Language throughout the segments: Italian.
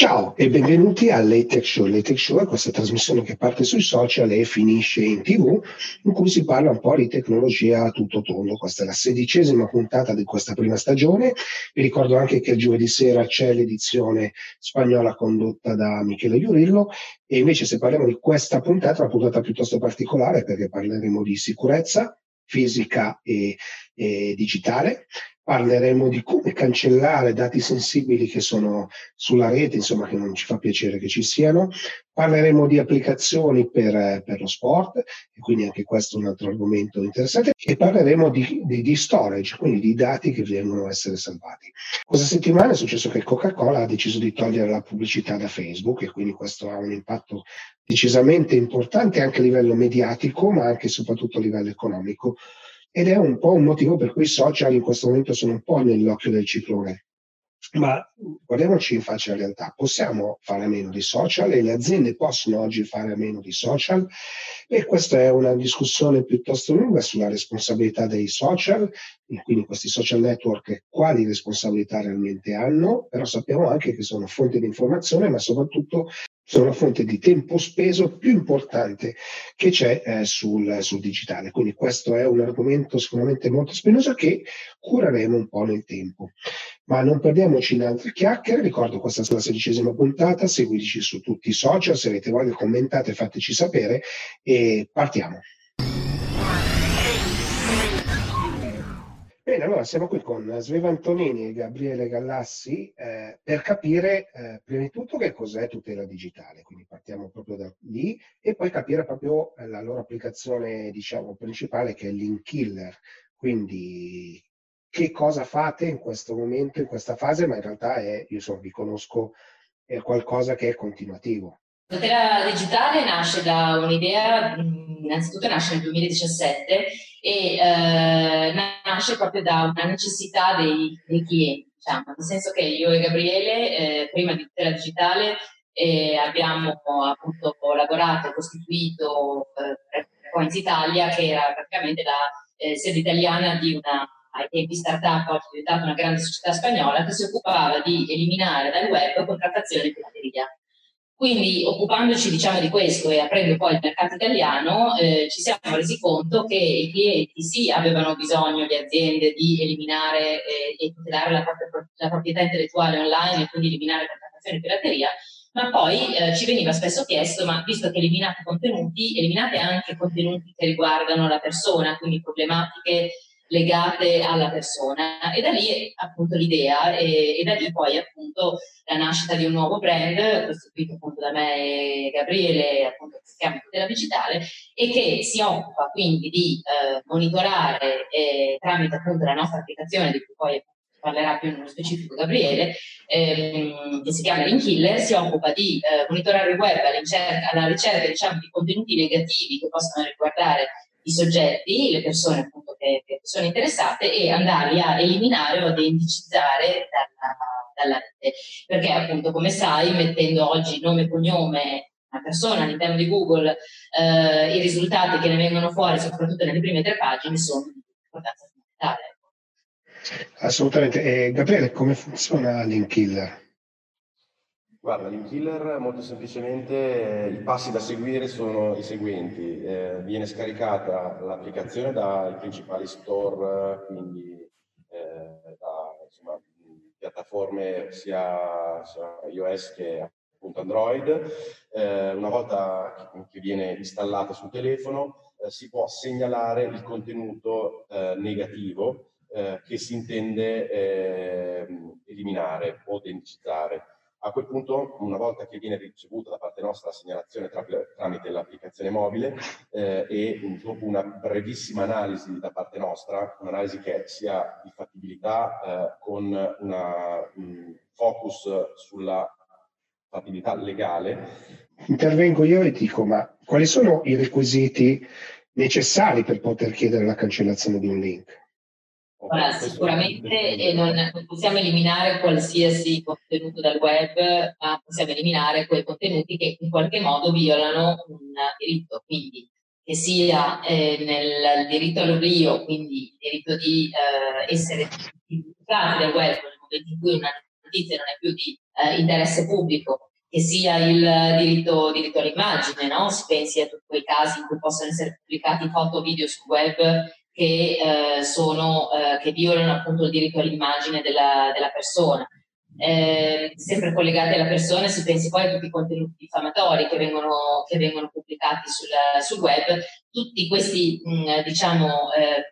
Ciao e benvenuti a Tech Show. Tech Show è questa trasmissione che parte sui social e finisce in tv, in cui si parla un po' di tecnologia a tutto tondo. Questa è la sedicesima puntata di questa prima stagione. Vi ricordo anche che giovedì sera c'è l'edizione spagnola condotta da Michele Iurillo e invece se parliamo di questa puntata, una puntata piuttosto particolare perché parleremo di sicurezza fisica e, e digitale parleremo di come cancellare dati sensibili che sono sulla rete, insomma che non ci fa piacere che ci siano, parleremo di applicazioni per, per lo sport, e quindi anche questo è un altro argomento interessante, e parleremo di, di, di storage, quindi di dati che devono essere salvati. Questa settimana è successo che Coca-Cola ha deciso di togliere la pubblicità da Facebook e quindi questo ha un impatto decisamente importante anche a livello mediatico, ma anche e soprattutto a livello economico ed è un po' un motivo per cui i social in questo momento sono un po' nell'occhio del ciclone. Ma guardiamoci in faccia la realtà, possiamo fare a meno di social? E le aziende possono oggi fare a meno di social? E questa è una discussione piuttosto lunga sulla responsabilità dei social, quindi questi social network quali responsabilità realmente hanno, però sappiamo anche che sono fonte di informazione ma soprattutto sono la fonte di tempo speso più importante che c'è eh, sul, sul, digitale. Quindi questo è un argomento sicuramente molto spinoso che cureremo un po' nel tempo. Ma non perdiamoci in altre chiacchiere, ricordo questa è la sedicesima puntata, seguiteci su tutti i social, se avete voglia commentate, fateci sapere e partiamo. Bene, allora siamo qui con Sveva Antonini e Gabriele Gallassi eh, per capire eh, prima di tutto che cos'è tutela digitale, quindi partiamo proprio da lì e poi capire proprio eh, la loro applicazione diciamo principale che è l'Inkiller, quindi che cosa fate in questo momento, in questa fase, ma in realtà è, io so, vi conosco, è qualcosa che è continuativo. La tutela digitale nasce da un'idea, innanzitutto nasce nel 2017 e eh, nasce proprio da una necessità dei, dei clienti, diciamo, nel senso che io e Gabriele, eh, prima di tutela digitale, eh, abbiamo appunto lavorato costituito eh, Points Italia, che era praticamente la eh, sede italiana di una ai tempi startup, oggi diventata una grande società spagnola, che si occupava di eliminare dal web contrattazione e pirateria. Quindi occupandoci diciamo, di questo e aprendo poi il mercato italiano, eh, ci siamo resi conto che i clienti sì avevano bisogno, le aziende, di eliminare eh, e tutelare la, propria, la proprietà intellettuale online e quindi eliminare contrattazione e pirateria, ma poi eh, ci veniva spesso chiesto, ma visto che eliminate contenuti, eliminate anche contenuti che riguardano la persona, quindi problematiche legate alla persona. E da lì appunto l'idea e, e, da lì poi appunto la nascita di un nuovo brand costituito appunto da me e Gabriele appunto che si chiama Tutela Digitale e che si occupa quindi di eh, monitorare eh, tramite appunto la nostra applicazione di cui poi parlerà più nello specifico Gabriele, ehm, che si chiama Linkiller, si occupa di eh, monitorare il web alla ricerca, alla ricerca diciamo, di contenuti negativi che possono riguardare i soggetti, le persone appunto che, che sono interessate e andarli a eliminare o ad indicizzare dalla, dalla rete. Perché appunto, come sai, mettendo oggi nome e cognome una persona all'interno di Google, eh, i risultati che ne vengono fuori, soprattutto nelle prime tre pagine, sono di importanza fondamentale. Assolutamente. E Gabriele, come funziona l'Inkiller? Guarda, l'Inkiller molto semplicemente eh, i passi da seguire sono i seguenti. Eh, viene scaricata l'applicazione dai principali store, quindi eh, da insomma, piattaforme sia, sia, iOS che appunto Android. Eh, una volta che viene installata sul telefono eh, si può segnalare il contenuto eh, negativo che si intende eliminare o denticizzare. A quel punto, una volta che viene ricevuta da parte nostra la segnalazione tra, tramite l'applicazione mobile eh, e dopo una brevissima analisi da parte nostra, un'analisi che sia di fattibilità eh, con un focus sulla fattibilità legale. Intervengo io e dico, ma quali sono i requisiti necessari per poter chiedere la cancellazione di un link? Ora, sicuramente eh, non, non, possiamo eliminare qualsiasi contenuto dal web, ma possiamo eliminare quei contenuti che in qualche modo violano un diritto, quindi che sia eh, nel diritto all'oblio, quindi il diritto di eh, essere imputati dal web nel momento in cui una notizia non è più di eh, interesse pubblico, che sia il diritto, diritto all'immagine, no? si pensi a tutti quei casi in cui possono essere pubblicati foto o video sul web che, eh, sono, eh, che violano appunto il diritto all'immagine della, della persona. Eh, sempre collegati alla persona, si pensi poi a tutti i contenuti diffamatori che vengono, che vengono pubblicati sul, sul, web, tutti questi mh, diciamo, eh,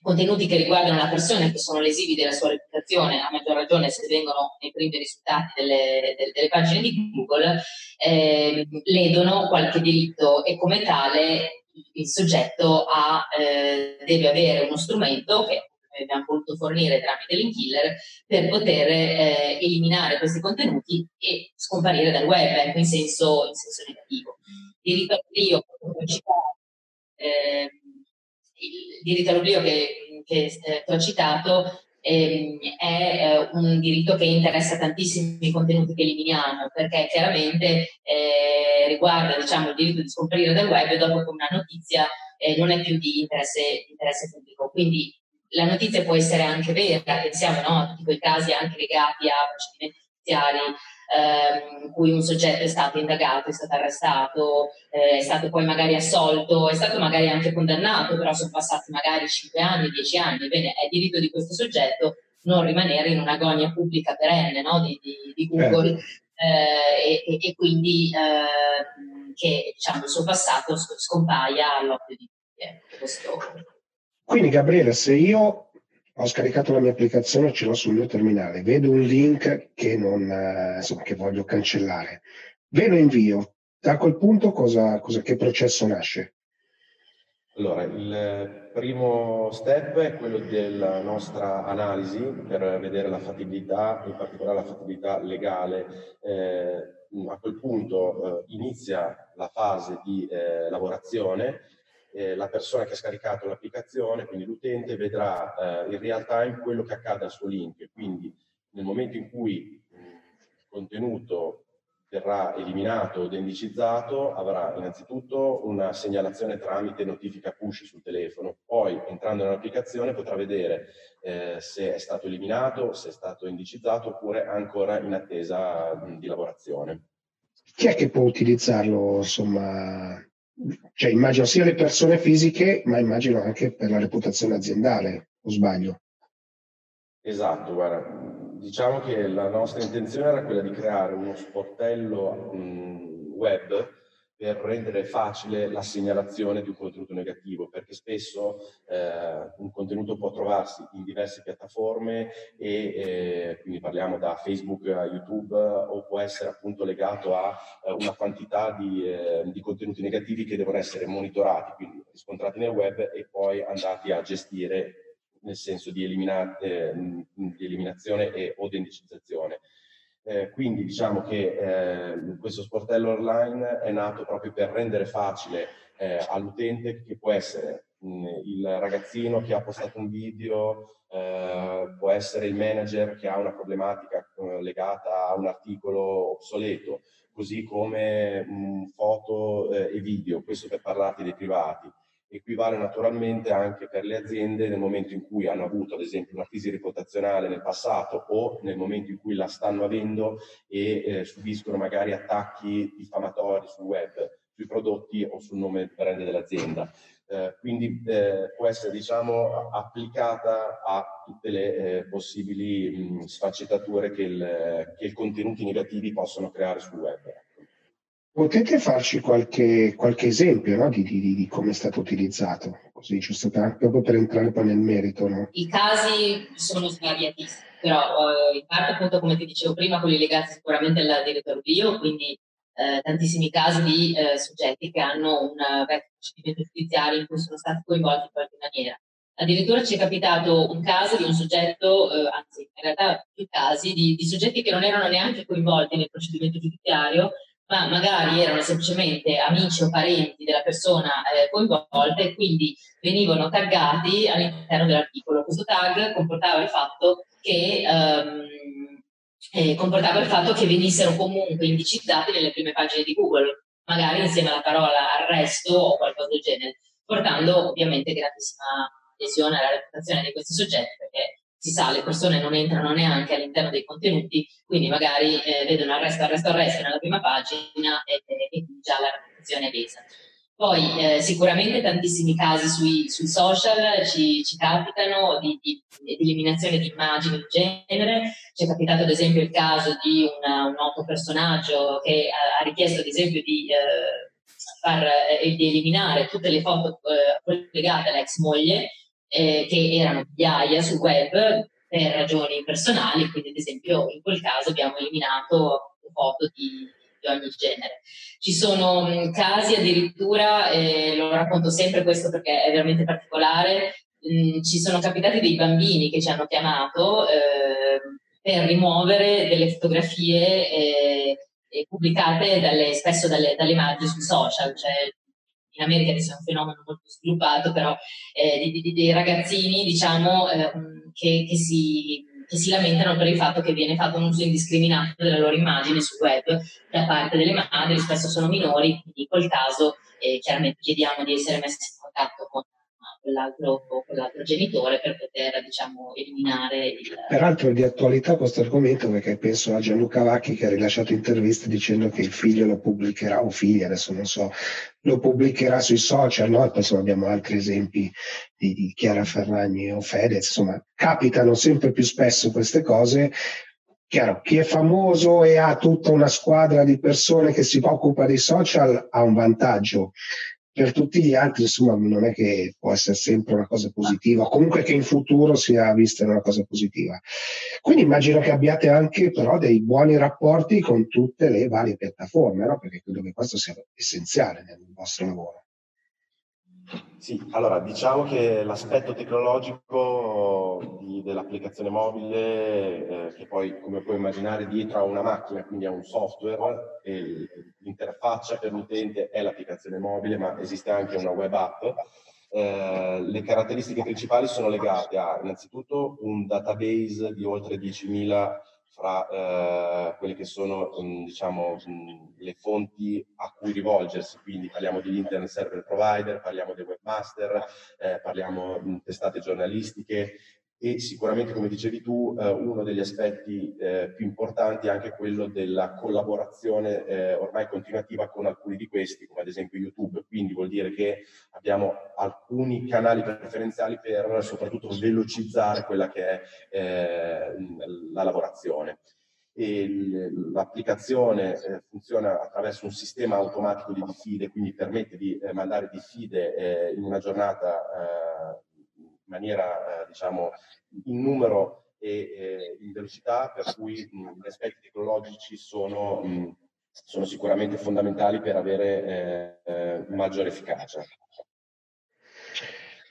contenuti che riguardano la persona che sono lesivi della sua reputazione, a maggior ragione se vengono nei primi risultati delle, delle, delle pagine di Google, eh, ledono qualche diritto e come tale il soggetto ha, eh, deve avere uno strumento che abbiamo voluto fornire tramite l'Inkiller per poter eh, eliminare questi contenuti e scomparire dal web, ecco, in senso, in senso negativo. Diritto all'oblio, eh, il diritto all'oblio che, che, eh, che ho citato ehm, è eh, un diritto che interessa tantissimi contenuti che eliminiamo, perché chiaramente eh, riguarda diciamo, il diritto di scomparire dal web dopo che una notizia eh, non è più di interesse, interesse, pubblico. Quindi la notizia può essere anche vera, pensiamo no, a tutti quei casi anche legati a procedimenti giudiziari ehm, in cui un soggetto è stato indagato, è stato arrestato, eh, è stato poi magari assolto, è stato magari anche condannato, però sono passati magari 5 anni, 10 anni. Bene, è diritto di questo soggetto non rimanere in un'agonia pubblica perenne no, di, di, di, Google eh, e, e, quindi eh, che diciamo, il suo passato scompaia all'occhio di tutti. Questo quindi Gabriele, se io ho scaricato la mia applicazione ce l'ho sul mio terminale, vedo un link che, non, eh, insomma, che voglio cancellare, ve lo invio, da quel punto cosa, cosa, che processo nasce? Allora, il primo step è quello della nostra analisi per vedere la fattibilità, in particolare la fattibilità legale. Eh, a quel punto eh, inizia la fase di eh, lavorazione eh, la persona che ha scaricato l'applicazione, quindi l'utente, vedrà eh, in real time quello che accade al suo link. Quindi nel momento in cui il contenuto verrà eliminato o deindicizzato, avrà innanzitutto una segnalazione tramite notifica push sul telefono, poi entrando nell'applicazione potrà vedere eh, se è stato eliminato, se è stato indicizzato oppure ancora in attesa mh, di lavorazione. Chi è che può utilizzarlo, insomma, cioè immagino sia le persone fisiche, ma immagino anche per la reputazione aziendale, o sbaglio? Esatto, guarda, diciamo che la nostra intenzione era quella di creare uno sportello mh, web per rendere facile la segnalazione di un contenuto negativo, perché spesso eh, un contenuto può trovarsi in diverse piattaforme e eh, quindi parliamo da Facebook a YouTube o può essere appunto legato a eh, una quantità di, eh, di, contenuti negativi che devono essere monitorati, quindi riscontrati nel web e poi andati a gestire nel senso di, elimina- eh, di eliminazione e, o di indicizzazione. Eh, quindi diciamo che eh, questo sportello online è nato proprio per rendere facile eh, all'utente che può essere mh, il ragazzino che ha postato un video, eh, può essere il manager che ha una problematica eh, legata a un articolo obsoleto, così come mh, foto eh, e video, questo per parlarti dei privati equivale naturalmente anche per le aziende nel momento in cui hanno avuto ad esempio una crisi reputazionale nel passato o nel momento in cui la stanno avendo e eh, subiscono magari attacchi diffamatori sul web, sui prodotti o sul nome brand dell'azienda. Eh, quindi eh, può essere diciamo, applicata a tutte le eh, possibili mh, sfaccettature che, che i contenuti negativi possono creare sul web. Potete farci qualche, qualche esempio no? di, di, di, come è stato utilizzato, così giusto per, proprio per entrare poi nel merito? No? I casi sono svariatissimi, però uh, in parte appunto come ti dicevo prima, quelli legati sicuramente al diritto bio, quindi uh, tantissimi casi di uh, soggetti che hanno un vecchio procedimento giudiziario in cui sono stati coinvolti in qualche maniera. Addirittura ci è capitato un caso di un soggetto, anzi in realtà più casi, di, di soggetti che non erano neanche coinvolti nel procedimento giudiziario, ma magari erano semplicemente amici o parenti della persona eh, coinvolta e quindi venivano taggati all'interno dell'articolo. Questo tag comportava il fatto che, ehm, eh, comportava il fatto che venissero comunque indicizzati nelle prime pagine di Google, magari insieme alla parola arresto o qualcosa del genere, portando ovviamente grandissima lesione alla reputazione di questi soggetti perché si sa, le persone non entrano neanche all'interno dei contenuti, quindi magari eh, vedono arresto, arresto, arresto nella prima pagina e, e, già la reputazione è lesa. Poi eh, sicuramente tantissimi casi sui, sui social ci, ci capitano di, di, di, eliminazione di immagini di genere. Ci è capitato ad esempio il caso di una, un noto personaggio che ha, ha richiesto ad esempio di, eh, far, eh, di eliminare tutte le foto eh, collegate all'ex moglie eh, che erano migliaia sul web per ragioni personali, quindi ad esempio in quel caso abbiamo eliminato foto di di ogni genere. Ci sono casi addirittura, eh, lo racconto sempre questo perché è veramente particolare, mh, ci sono capitati dei bambini che ci hanno chiamato eh, per rimuovere delle fotografie eh, pubblicate dalle, spesso dalle, dalle madri sui social, cioè in America adesso è un fenomeno molto sviluppato, però eh, di, dei ragazzini, diciamo, eh, che, che, si che si lamentano per il fatto che viene fatto un uso indiscriminato della loro immagine sul web da parte delle madri, spesso sono minori, quindi in quel caso eh, chiaramente chiediamo di essere messi in contatto con quell'altro, quell'altro genitore per poter diciamo, eliminare il... Peraltro è di attualità questo argomento perché penso a Gianluca Vacchi che ha rilasciato interviste dicendo che il figlio lo pubblicherà, o figlia adesso non so, lo pubblicherà sui social, no? Poi insomma, abbiamo altri esempi di, di Chiara Ferragni o Fedez, insomma capitano sempre più spesso queste cose Chiaro, chi è famoso e ha tutta una squadra di persone che si occupa dei social ha un vantaggio per tutti gli altri, insomma, non è che può essere sempre una cosa positiva, comunque che in futuro sia vista una cosa positiva. Quindi immagino che abbiate anche però dei buoni rapporti con tutte le varie piattaforme, no? perché credo che questo sia essenziale nel vostro lavoro. Sì, allora diciamo che l'aspetto tecnologico di, dell'applicazione mobile, eh, che poi come puoi immaginare dietro a una macchina, quindi a un software, l'interfaccia per l'utente è l'applicazione mobile, ma esiste anche una web app. Eh, le caratteristiche principali sono legate a innanzitutto un database di oltre 10.000 fra eh, quelle che sono mh, diciamo, mh, le fonti a cui rivolgersi, quindi parliamo di internet server provider, parliamo dei webmaster, eh, parliamo di testate giornalistiche e sicuramente, come dicevi tu, eh, uno degli aspetti eh, più importanti è anche quello della collaborazione eh, ormai continuativa con alcuni di questi, come ad esempio YouTube. Quindi vuol dire che abbiamo alcuni canali preferenziali per soprattutto velocizzare quella che è eh, la lavorazione. E l'applicazione eh, funziona attraverso un sistema automatico di diffide, quindi permette di eh, mandare diffide in una giornata maniera, eh, diciamo, in numero e in velocità, per cui mh, gli aspetti tecnologici sono, mh, sono, sicuramente fondamentali per avere eh maggiore efficacia.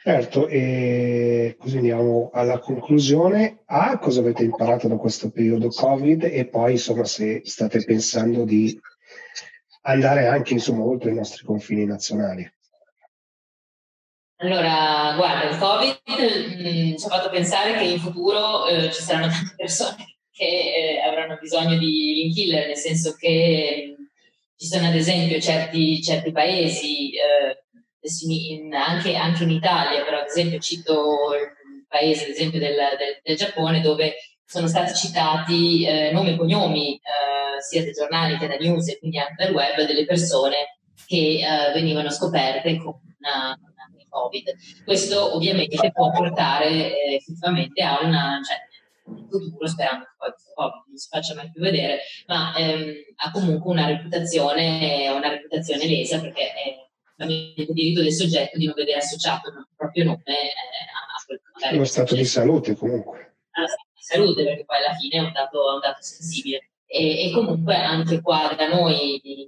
Certo, e così andiamo alla conclusione. A, cosa avete imparato da questo periodo Covid e poi insomma se state pensando di andare anche insomma oltre i nostri confini nazionali. Allora, guarda, il Covid mh, mm, ci ha fatto pensare che in futuro eh, ci saranno tante persone che eh, avranno bisogno di link killer, nel senso che mh, ci sono ad esempio certi, certi paesi, eh, in, anche, anche, in Italia, però ad esempio cito il paese ad esempio del, del, del Giappone dove sono stati citati eh, nomi e cognomi eh, sia dai giornali che da news e quindi anche dal web delle persone che eh, venivano scoperte con una Covid. Questo ovviamente può portare eh, effettivamente a una, cioè, futuro, sperando che poi questo Covid non si faccia mai più vedere, ma ehm, ha comunque una reputazione, una reputazione lesa perché è il diritto del soggetto di non vedere associato il proprio nome eh, a quel magari. Uno stato di salute comunque. Allo stato di salute, perché poi alla fine è un dato, è un dato sensibile. E, e, comunque anche qua da noi in,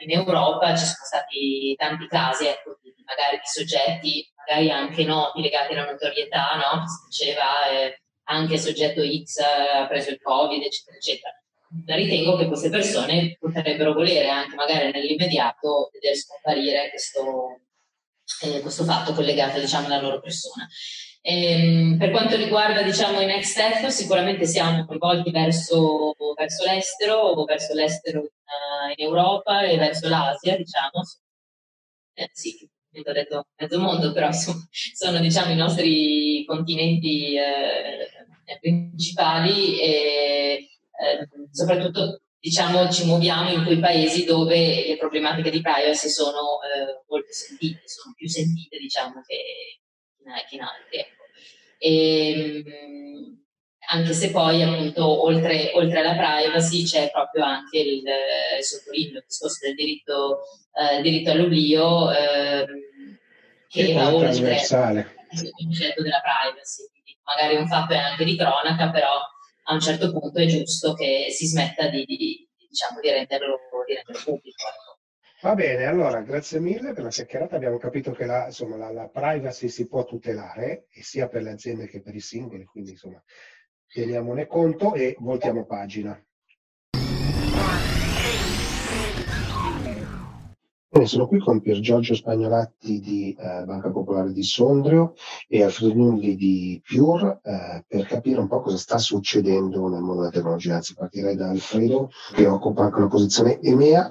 in, Europa ci sono stati tanti casi ecco, di, magari di soggetti, magari anche noti legati alla notorietà, no? si diceva eh, anche soggetto X ha preso il Covid, eccetera, eccetera. Ritengo che queste persone potrebbero volere anche magari nell'immediato vedere scomparire questo, eh, questo fatto collegato diciamo, alla loro persona. Ehm, per quanto riguarda diciamo, i next step, sicuramente siamo coinvolti verso, verso l'estero, verso l'estero in, in, Europa e verso l'Asia, diciamo. Eh, sì, ho detto mezzo mondo, però sono, sono diciamo, i nostri continenti eh, principali e eh, soprattutto diciamo, ci muoviamo in quei paesi dove le problematiche di privacy sono eh, molto sentite, sono più sentite diciamo, che, che in altri. Ecco. E, ehm, anche se poi appunto oltre, oltre, alla privacy c'è proprio anche il, eh, sottolineo il discorso del diritto, eh, diritto all'oblio eh, che va oltre il concetto della privacy. Quindi magari un fatto è anche di cronaca, però a un certo punto è giusto che si smetta di, di, diciamo, di, renderlo, di renderlo, pubblico. Ecco. Va bene, allora grazie mille per la chiacchierata. Abbiamo capito che la, insomma, la, la privacy si può tutelare, sia per le aziende che per i singoli, quindi insomma teniamone conto e voltiamo pagina. Bene, sono qui con Pier Giorgio Spagnolatti di eh, Banca Popolare di Sondrio e Alfredo Nulli di Pure eh, per capire un po' cosa sta succedendo nel mondo della tecnologia. Anzi, partirei da Alfredo che occupa anche una posizione EMEA,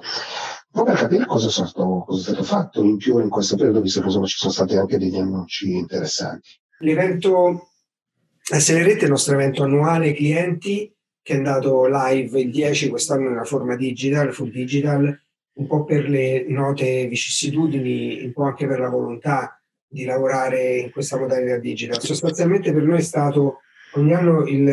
po' per capire cosa è stato, cosa è stato fatto in Pure in questo periodo, visto che insomma, ci sono stati anche degli annunci interessanti. L'evento Accelerate è il nostro evento annuale clienti che è andato live il 10 quest'anno nella forma digital, full digital, un po' per le note vicissitudini, un po' anche per la volontà di lavorare in questa modalità digital. Sostanzialmente per noi è stato ogni anno il,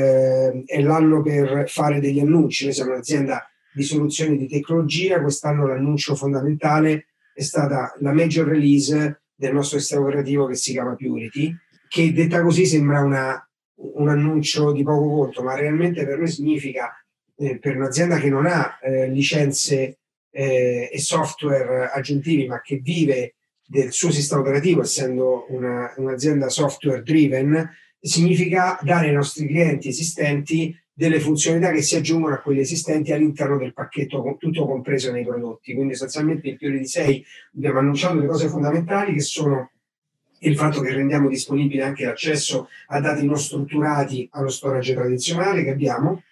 è l'anno per fare degli annunci. Noi siamo un'azienda di soluzioni di tecnologia, quest'anno l'annuncio fondamentale è stata la major release del nostro sistema operativo che si chiama Purity, che detta così sembra una un annuncio di poco conto, ma realmente per noi significa, eh, per un'azienda che non ha eh, licenze eh, e software aggiuntivi, ma che vive del suo sistema operativo, essendo una, un'azienda software driven, significa dare ai nostri clienti esistenti delle funzionalità che si aggiungono a quelle esistenti all'interno del pacchetto, tutto compreso nei prodotti. Quindi sostanzialmente in più di 6 abbiamo annunciato le cose fondamentali che sono il fatto che rendiamo disponibile anche l'accesso a dati non strutturati allo storage tradizionale che abbiamo,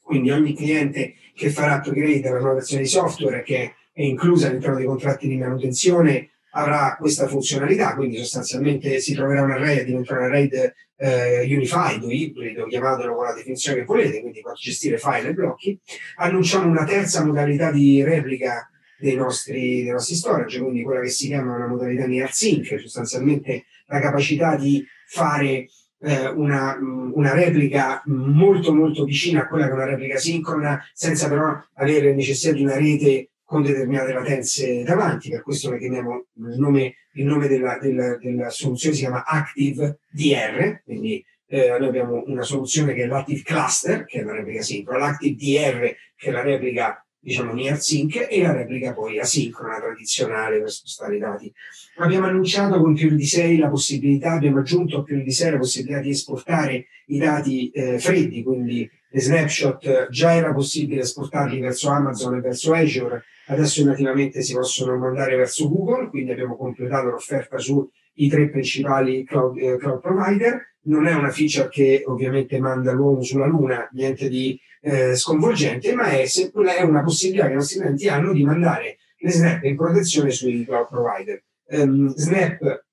quindi ogni cliente che farà upgrade alla nuova versione di software che è inclusa all'interno dei contratti di manutenzione avrà questa funzionalità, quindi sostanzialmente si troverà un array, diventerà un array eh, unified o ibrido, chiamatelo con la definizione che volete, quindi gestire file e blocchi. Annunciamo una terza modalità di replica dei nostri, dei nostri storage, quindi quella che si chiama una modalità near sync, sostanzialmente la capacità di fare eh, una, una, replica molto molto vicina a quella che è una replica sincrona, senza però avere necessità di una rete con determinate latenze davanti, per questo noi chiamiamo il nome, il nome della, della, della, soluzione si chiama Active DR, quindi eh, noi abbiamo una soluzione che è l'Active Cluster, che è la replica sincrona, l'Active DR, che è la replica diciamo near sync e la replica poi asincrona tradizionale per spostare i dati. Abbiamo annunciato con più di 6 la possibilità, abbiamo aggiunto a più di 6 la possibilità di esportare i dati eh, freddi, quindi le snapshot già era possibile esportarli verso Amazon e verso Azure, adesso nativamente si possono mandare verso Google, quindi abbiamo completato l'offerta sui tre principali cloud, eh, cloud provider. Non è una feature che ovviamente manda l'uomo sulla Luna, niente di eh, sconvolgente, ma è, è, una possibilità che i nostri clienti hanno di mandare le snap in protezione sui cloud provider. Um, snap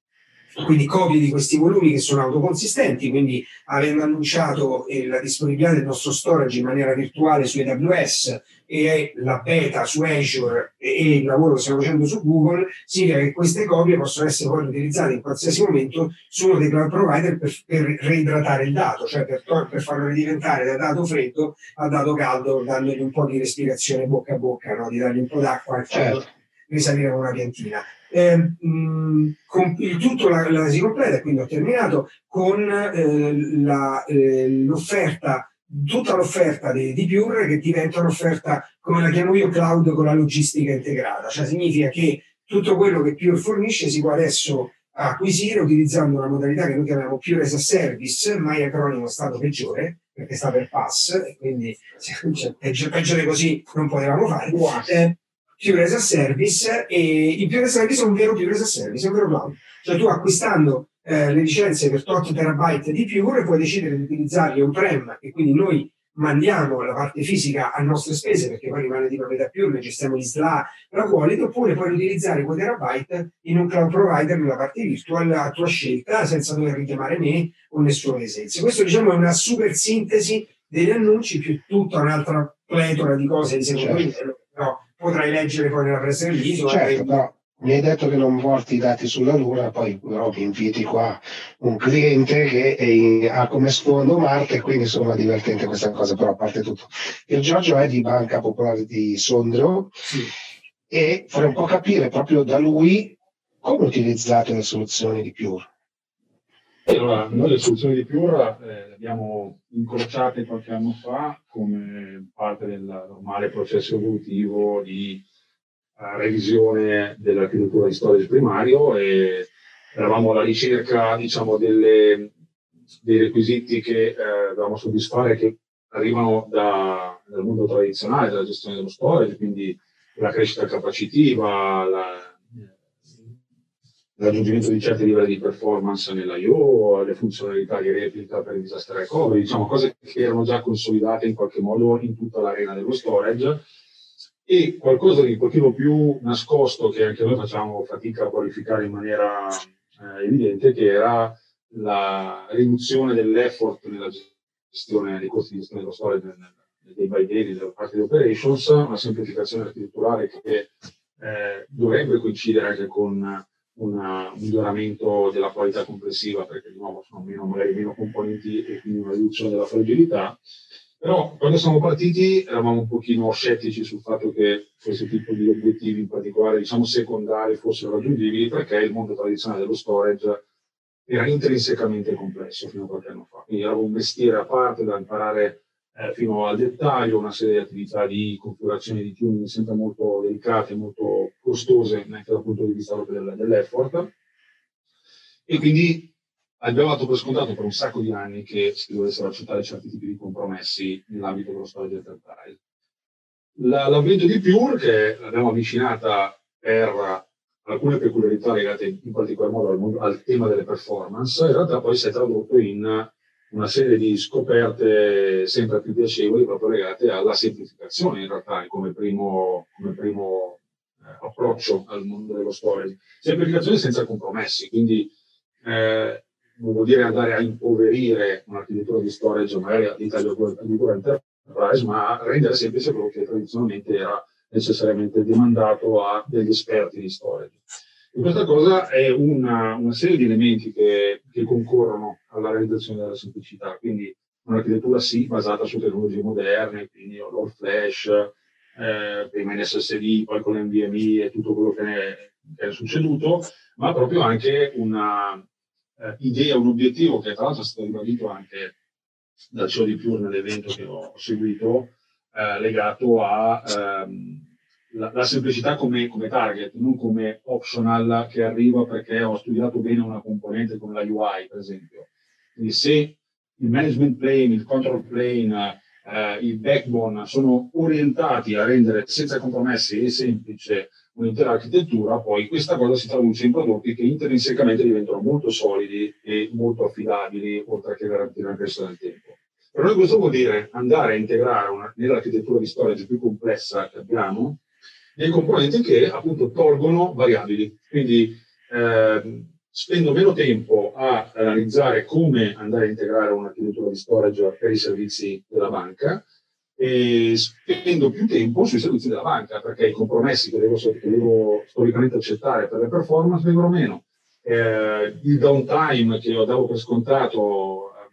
quindi copie di questi volumi che sono autoconsistenti, quindi avendo annunciato eh, la disponibilità del nostro storage in maniera virtuale su AWS e la beta su Azure e, il lavoro che stiamo facendo su Google, significa che queste copie possono essere poi utilizzate in qualsiasi momento su uno dei cloud provider per, per reidratare il dato, cioè per, per, farlo ridiventare da dato freddo a dato caldo, dandogli un po' di respirazione bocca a bocca, no? di dargli un po' d'acqua e farlo certo. risalire con una piantina eh, mh, con, il tutto la, la, si completa, quindi ho terminato con eh, la, eh, l'offerta, tutta l'offerta di, di Pure che diventa un'offerta, come la chiamo io, cloud con la logistica integrata, cioè significa che tutto quello che Pure fornisce si può adesso acquisire utilizzando una modalità che noi chiamiamo Pure as a Service, mai acronimo stato peggiore, perché sta per pass, e quindi cioè, peggio, peggio di così non potevamo fare. Eh, Pure as a Service e il Pure as a Service è un vero Pure as a Service, è un vero cloud. Cioè tu acquistando eh, le licenze per tot terabyte di Pure puoi decidere di utilizzarli on-prem e quindi noi mandiamo la parte fisica a nostre spese perché poi rimane di proprietà più, noi gestiamo gli SLA, la quality, oppure puoi utilizzare quei terabyte in un cloud provider nella parte virtual a tua scelta senza dover richiamare me o nessuno dei sensi. Questo diciamo è una super sintesi degli annunci più tutta un'altra pletora di cose di secondo certo. però potrai leggere poi nella press release. Certo, però mi hai detto che non porti i dati sulla Luna, poi però mi inviti qua un cliente che in, ha come sfondo Marte, quindi insomma divertente questa cosa, però a parte tutto. Il Giorgio è di Banca Popolare di Sondrio sì. e vorrei un po' capire proprio da lui come utilizzate le soluzioni di Pure. Allora, noi le soluzioni di Pure eh, le abbiamo incrociate qualche anno fa come parte del normale processo evolutivo di revisione dell'architettura di storage primario e eravamo alla ricerca diciamo, delle, dei requisiti che eh, dovevamo soddisfare che arrivano da, dal mondo tradizionale della gestione dello storage, quindi la crescita capacitiva, la, l'aggiungimento di certi livelli di performance nell'IO, le funzionalità di replica per il disaster recovery, diciamo cose che erano già consolidate in qualche modo in tutta l'arena dello storage. E qualcosa di un pochino più nascosto che anche noi facciamo fatica a qualificare in maniera eh, evidente, che era la riduzione dell'effort nella gestione dei costi di gestione dello storage day by day, nella parte di operations, una semplificazione architetturale che eh, dovrebbe coincidere anche con un miglioramento della qualità complessiva, perché di nuovo sono meno, magari meno componenti e quindi una riduzione della fragilità. Però quando siamo partiti eravamo un pochino scettici sul fatto che questo tipo di obiettivi, in particolare diciamo secondari, fossero raggiungibili perché il mondo tradizionale dello storage era intrinsecamente complesso fino a qualche anno fa. Quindi era un mestiere a parte da imparare eh, fino al dettaglio, una serie di attività di configurazione di tuning sempre molto delicate, molto costose anche dal punto di vista dell'effort. E quindi abbiamo dato per scontato per un sacco di anni che si dovessero accettare certi tipi di compromessi nell'ambito dello storage enterprise. La, l'avvento di Pure, che l'abbiamo avvicinata per alcune peculiarità legate in particolar modo al, al, tema delle performance, in realtà poi si è tradotto in una serie di scoperte sempre più piacevoli proprio legate alla semplificazione in realtà come primo, come primo eh, approccio al mondo dello storage. Semplificazione senza compromessi, quindi eh, non vuol dire andare a impoverire un'architettura di storage magari addirittura enterprise, ma rendere semplice quello che tradizionalmente era necessariamente demandato a degli esperti di storage. E questa cosa è una, una serie di elementi che, che, concorrono alla realizzazione della semplicità, quindi un'architettura sì basata su tecnologie moderne, quindi l'all flash, eh, prima in SSD, poi con l'NVMe e tutto quello che, ne, che è succeduto, ma proprio anche una, eh, un obiettivo che tra l'altro è stato ribadito anche dal CEO di Pure nell'evento che ho seguito, eh, legato a ehm, la, la, semplicità come, come, target, non come optional che arriva perché ho studiato bene una componente come la UI, per esempio. Quindi se il management plane, il control plane, eh, il backbone sono orientati a rendere senza compromessi e semplice un'intera architettura, poi questa cosa si traduce in prodotti che intrinsecamente diventano molto solidi e molto affidabili, oltre che garantire la crescita del tempo. Per noi questo vuol dire andare a integrare una, nell'architettura di storage più complessa che abbiamo dei componenti che appunto tolgono variabili. Quindi eh, spendo meno tempo a analizzare come andare a integrare un'architettura di storage per i servizi della banca e spendo più tempo sui servizi della banca perché i compromessi che devo, che devo storicamente accettare per le performance vengono meno. Eh, il downtime che ho dato per scontato eh,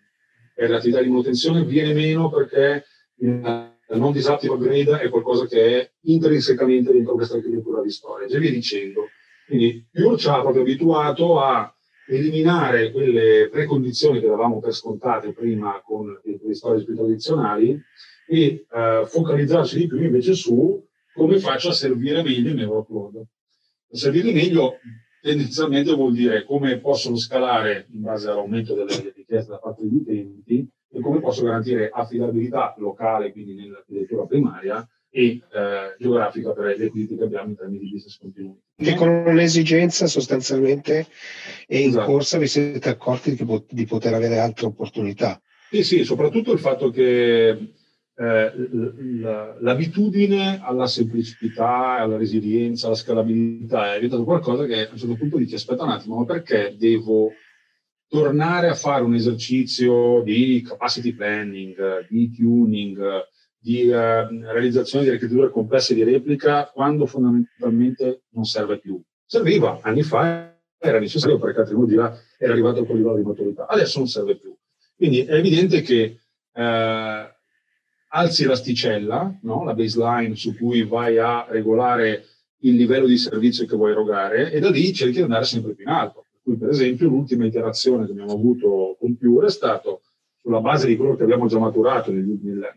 per le attività di manutenzione viene meno perché il non disattive upgrade è qualcosa che è intrinsecamente dentro questa architettura di storage e via dicendo. Quindi Pure ci ha proprio abituato a eliminare quelle precondizioni che davamo per scontate prima con le storage più tradizionali e eh, focalizzarci di più invece su come faccio a servire meglio il mio workload. Servire meglio tendenzialmente vuol dire come possono scalare in base all'aumento delle richieste da parte degli utenti e come posso garantire affidabilità locale, quindi nell'architettura primaria, e eh, geografica per le equity che abbiamo in termini di business continuity. E con un'esigenza sostanzialmente è in esatto. corsa vi siete accorti di poter avere altre opportunità. Sì, sì, soprattutto il fatto che eh, l'abitudine alla semplicità, alla resilienza, alla scalabilità è diventato qualcosa che a un certo punto dici aspetta un attimo, ma perché devo tornare a fare un esercizio di capacity planning, di tuning, di uh, realizzazione di architetture complesse di replica quando fondamentalmente non serve più. Serviva anni fa, era necessario perché tecnologia era arrivata a quel livello di maturità, adesso non serve più. Quindi è evidente che eh, alzi l'asticella, no? la baseline su cui vai a regolare il livello di servizio che vuoi erogare e da lì cerchi di andare sempre più in alto. Cui, per esempio, l'ultima iterazione che abbiamo avuto con Pure è stato sulla base di quello che abbiamo già maturato nel, nel,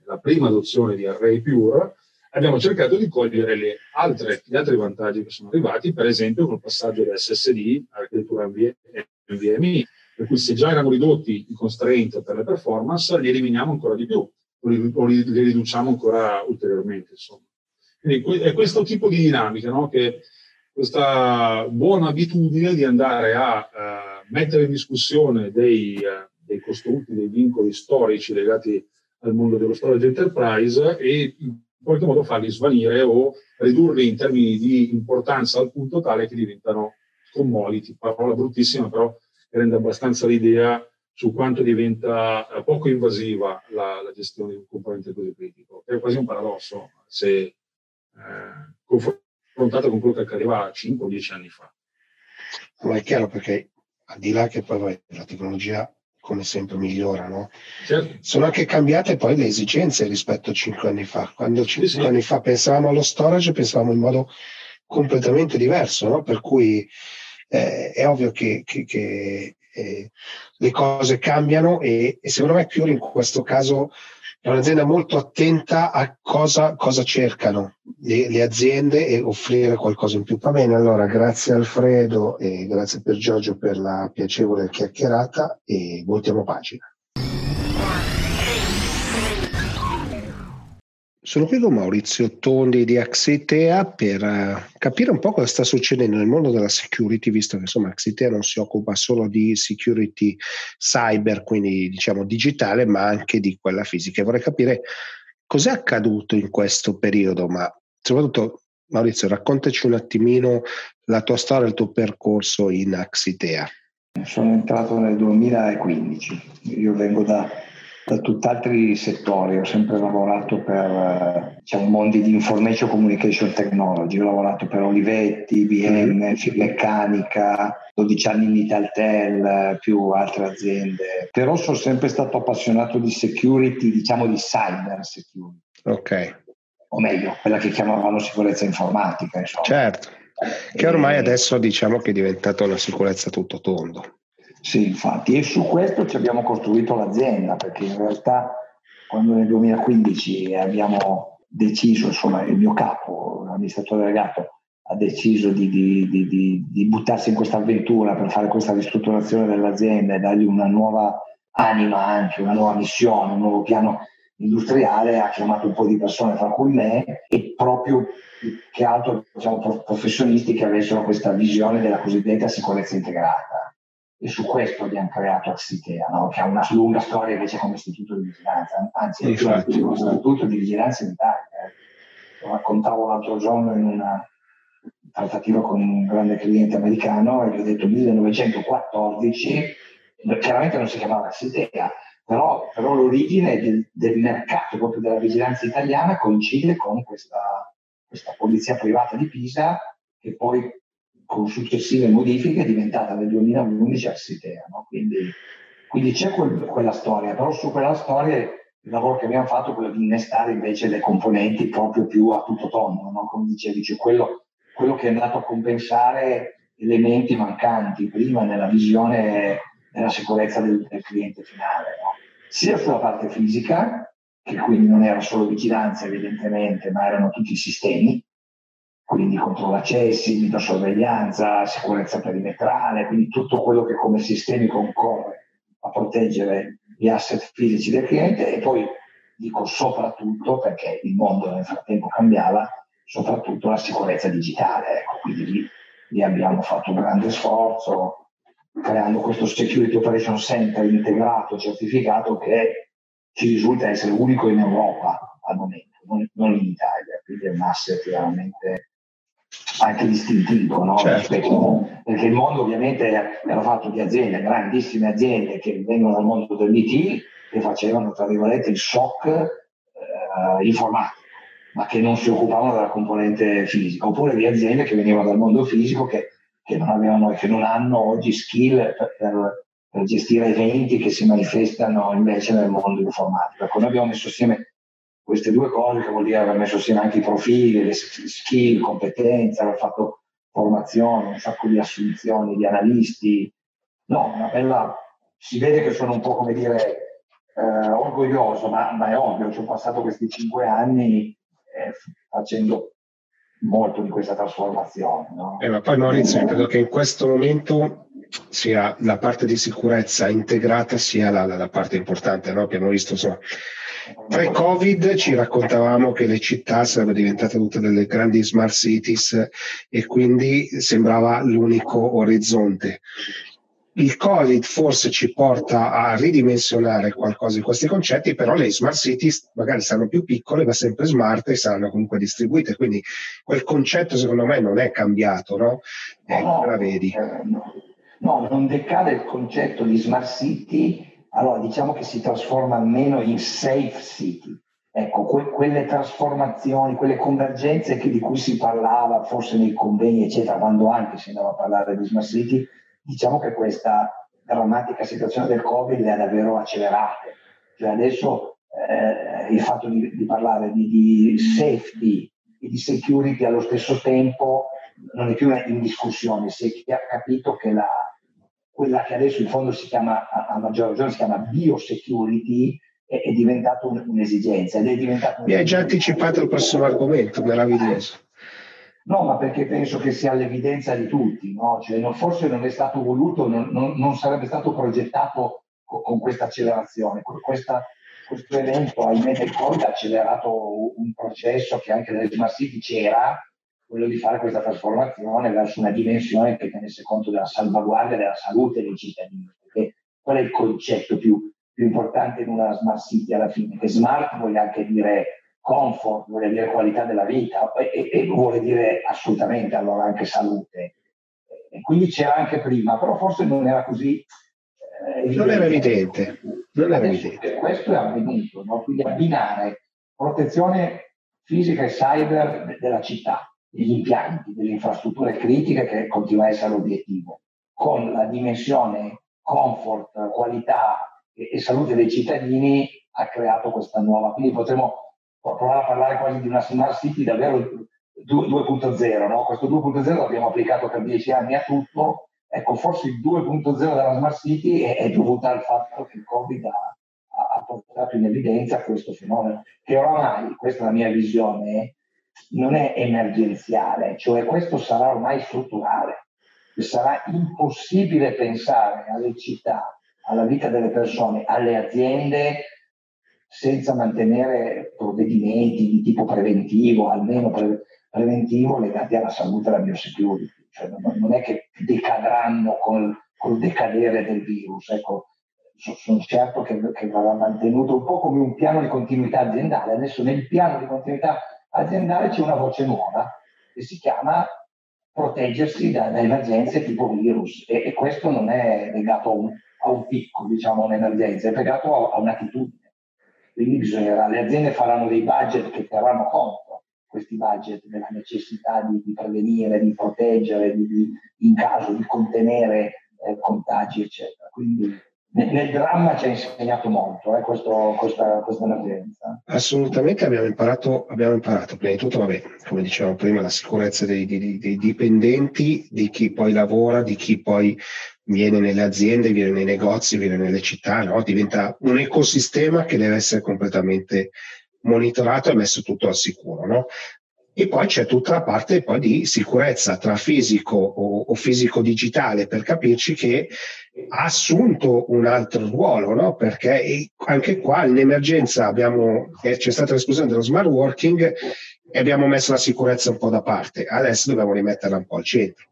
nella prima adozione di Array Pure, abbiamo cercato di cogliere altre, gli altri vantaggi che sono arrivati, per esempio col passaggio da SSD all'architettura NVMe, per cui se già erano ridotti i constraint per le performance, li eliminiamo ancora di più o li, o li, li riduciamo ancora ulteriormente. Insomma. Quindi è questo tipo di dinamica, no? che questa buona abitudine di andare a uh, mettere in discussione dei, uh, dei costrutti, dei vincoli storici legati al mondo dello storage enterprise e in qualche modo farli svanire o ridurli in termini di importanza al punto tale che diventano commodity, parola bruttissima però rende abbastanza l'idea su quanto diventa eh, poco invasiva la, la, gestione di un componente così critico. È quasi un paradosso se eh, confrontato con quello che accadeva 5 o 10 anni fa. Ma è chiaro perché al di là che poi la tecnologia come sempre migliora, no? Certo. Sono anche cambiate poi le esigenze rispetto a 5 anni fa. Quando 5 sì, sì. anni fa pensavamo allo storage, pensavamo in modo completamente diverso, no? Per cui eh, è ovvio che, che, che eh, le cose cambiano e, e, secondo me Cure in questo caso è un'azienda molto attenta a cosa, cosa cercano le, le, aziende e offrire qualcosa in più. Va bene, allora grazie Alfredo e grazie per Giorgio per la piacevole chiacchierata e voltiamo pagina. Sono qui con Maurizio Tondi di Axitea per uh, capire un po' cosa sta succedendo nel mondo della security, visto che insomma Axitea non si occupa solo di security cyber, quindi diciamo digitale, ma anche di quella fisica. E vorrei capire cos'è accaduto in questo periodo, ma soprattutto Maurizio, raccontaci un attimino la tua storia, il tuo percorso in Axitea. Sono entrato nel 2015, io vengo da da tutt'altri settori, ho sempre lavorato per diciamo, mondi di information communication technology, ho lavorato per Olivetti, IBM, mm. Finmeccanica, 12 anni in Italtel, più altre aziende, però sono sempre stato appassionato di security, diciamo di cyber security. Ok. O meglio, quella che chiamavano sicurezza informatica. Insomma. Certo, che ormai adesso diciamo che è diventata una sicurezza tutto tondo. Sì, infatti, e su questo ci abbiamo costruito l'azienda, perché in realtà quando nel 2015 abbiamo deciso, insomma, il mio capo, l'amministratore delegato, ha deciso di, di, di, di buttarsi in questa avventura per fare questa ristrutturazione dell'azienda e dargli una nuova anima, anche una nuova missione, un nuovo piano industriale, ha chiamato un po' di persone, tra cui me, e proprio che altro diciamo, professionisti che avessero questa visione della cosiddetta sicurezza integrata e su questo abbiamo creato Axitea, no? che ha una lunga storia invece come istituto di vigilanza, anzi è il primo istituto di vigilanza in Italia. Eh. Lo raccontavo l'altro giorno in una trattativa con un grande cliente americano e gli ho detto 1914, chiaramente non si chiamava Axitea, però, però l'origine del, del, mercato proprio della vigilanza italiana coincide con questa, questa polizia privata di Pisa che poi con successive modifiche è diventata nel 2011 Axitea. No? Quindi, quindi, c'è quel, quella storia, però su quella storia il lavoro che abbiamo fatto è quello di innestare invece le componenti proprio più a tutto tondo, no? come dicevi, cioè quello, quello, che è andato a compensare elementi mancanti prima nella visione della sicurezza del, del cliente finale, no? sia sulla parte fisica, che quindi non era solo vigilanza evidentemente, ma erano tutti i sistemi, quindi controllo accessi, videosorveglianza, sicurezza perimetrale, quindi tutto quello che come sistemi concorre a proteggere gli asset fisici del cliente e poi dico soprattutto perché il mondo nel frattempo cambiava, soprattutto la sicurezza digitale. Ecco, quindi lì, lì abbiamo fatto un grande sforzo creando questo Security Operation Center integrato, certificato che ci risulta essere unico in Europa al momento, non, non in Italia, quindi è un asset veramente anche distintivo, no? certo. perché il mondo ovviamente era fatto di aziende, grandissime aziende che vengono dal mondo dell'IT e facevano, tra virgolette, il shock eh, informatico, ma che non si occupavano della componente fisica, oppure di aziende che venivano dal mondo fisico che, che non avevano e che non hanno oggi skill per, per, per, gestire eventi che si manifestano invece nel mondo informatico. Ecco, noi abbiamo messo assieme queste due cose, che vuol dire aver messo assieme anche i profili, le skill, competenze, aver fatto formazione, un sacco di assunzioni di analisti. No, una bella... Si vede che sono un po' come dire eh, orgoglioso, ma, ma, è ovvio, ci ho passato questi cinque anni eh, facendo molto di questa trasformazione. No? Eh, ma poi Maurizio, credo che in questo momento sia la parte di sicurezza integrata sia la, la, la parte importante. No? Abbiamo visto insomma, Pre-Covid ci raccontavamo che le città sarebbero diventate tutte delle grandi smart cities e quindi sembrava l'unico orizzonte. Il Covid forse ci porta a ridimensionare qualcosa di questi concetti, però le smart cities magari saranno più piccole, ma sempre smart e saranno comunque distribuite. Quindi quel concetto secondo me non è cambiato, no? Eh, no, la vedi. Eh, no, non decade il concetto di smart city allora diciamo che si trasforma almeno in safe city. Ecco, que- quelle trasformazioni, quelle convergenze di cui si parlava forse nei convegni, eccetera, quando anche si andava a parlare di smart city, diciamo che questa drammatica situazione del Covid le ha davvero accelerate. Cioè adesso eh, il fatto di, di parlare di, di, safety e di security allo stesso tempo non è più in discussione, si è capito che la, quella che adesso in fondo si chiama, a maggior ragione, si chiama biosecurity, è, è diventata un, un'esigenza. Ed è diventato Mi hai già anticipato il prossimo argomento, meraviglioso. No, ma perché penso che sia all'evidenza di tutti, no? cioè, non, forse non è stato voluto, non, non, non sarebbe stato progettato con, con questa accelerazione. Questa, questo evento, ahimè, del Covid ha accelerato un processo che anche nelle smart city c'era, quello di fare questa trasformazione verso una dimensione che tenesse conto della salvaguardia della salute dei cittadini. Perché qual è il concetto più, più importante in una smart city alla fine? Che smart vuole anche dire comfort, vuole dire qualità della vita e, e vuole dire assolutamente allora anche salute. E quindi c'era anche prima, però forse non era così. Eh, non era evidente. Non era evidente. Questo è avvenuto, no? quindi abbinare protezione fisica e cyber della città degli impianti, delle infrastrutture critiche che continua a essere l'obiettivo, con la dimensione comfort, qualità e, e salute dei cittadini ha creato questa nuova. Quindi potremmo provare a parlare quasi di una smart city davvero 2.0, no? Questo 2.0 l'abbiamo applicato per dieci anni a tutto, ecco, forse il 2.0 della smart city è, è dovuta al fatto che il Covid ha, ha portato in evidenza questo fenomeno, che oramai, questa è la mia visione, non è emergenziale, cioè questo sarà ormai strutturale. Sarà impossibile pensare alle città, alla vita delle persone, alle aziende senza mantenere provvedimenti di tipo preventivo, almeno pre- preventivo legati alla salute e alla biosecurity. Cioè non, è che decadranno col, col decadere del virus. Ecco, sono certo che, che verrà mantenuto un po' come un piano di continuità aziendale. Adesso nel piano di continuità aziendale c'è una voce nuova che si chiama proteggersi da, da emergenze tipo virus e, e, questo non è legato a un, a un picco, diciamo, un'emergenza, è legato a, a un'attitudine. Quindi bisognerà, le aziende faranno dei budget che terranno conto questi budget della necessità di, di prevenire, di proteggere, di, di, in caso di contenere eh, contagi, eccetera. Quindi nel dramma ci ha insegnato molto eh, questo, questa, questa, emergenza. Assolutamente abbiamo imparato, abbiamo imparato, prima di tutto, vabbè, come dicevamo prima, la sicurezza dei, dei, dei, dipendenti, di chi poi lavora, di chi poi viene nelle aziende, viene nei negozi, viene nelle città, no? diventa un ecosistema che deve essere completamente monitorato e messo tutto al sicuro. No? E poi c'è tutta la parte di sicurezza tra fisico o, o fisico digitale per capirci che ha assunto un altro ruolo, no? perché anche qua in emergenza abbiamo, c'è stata l'esplosione dello smart working e abbiamo messo la sicurezza un po' da parte, adesso dobbiamo rimetterla un po' al centro.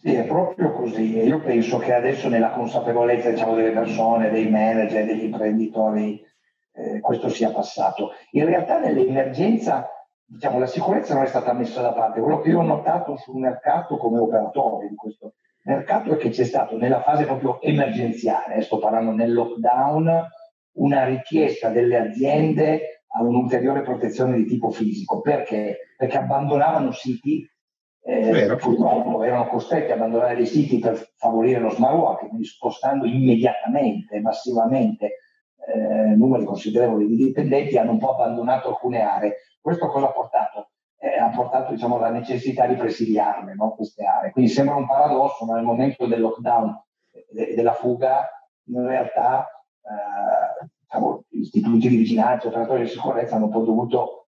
Sì, è proprio così. Io penso che adesso nella consapevolezza diciamo, delle persone, dei manager, degli imprenditori eh, questo sia passato. In realtà nell'emergenza diciamo, la sicurezza non è stata messa da parte. Quello che io ho notato sul mercato come operatore di questo mercato è che c'è stato nella fase proprio emergenziale, eh, sto parlando nel lockdown, una richiesta delle aziende a un'ulteriore protezione di tipo fisico. Perché? Perché abbandonavano siti, eh, purtroppo erano costretti a abbandonare dei siti per favorire lo smart working, quindi spostando immediatamente, massivamente eh, numeri considerevoli di dipendenti, hanno un po' abbandonato alcune aree. Questo cosa ha portato? Eh, ha portato diciamo, la necessità di presidiarle no? queste aree. Quindi sembra un paradosso, ma nel momento del lockdown e della fuga, in realtà eh, diciamo, gli istituti di vigilanza, operatori di sicurezza hanno poi dovuto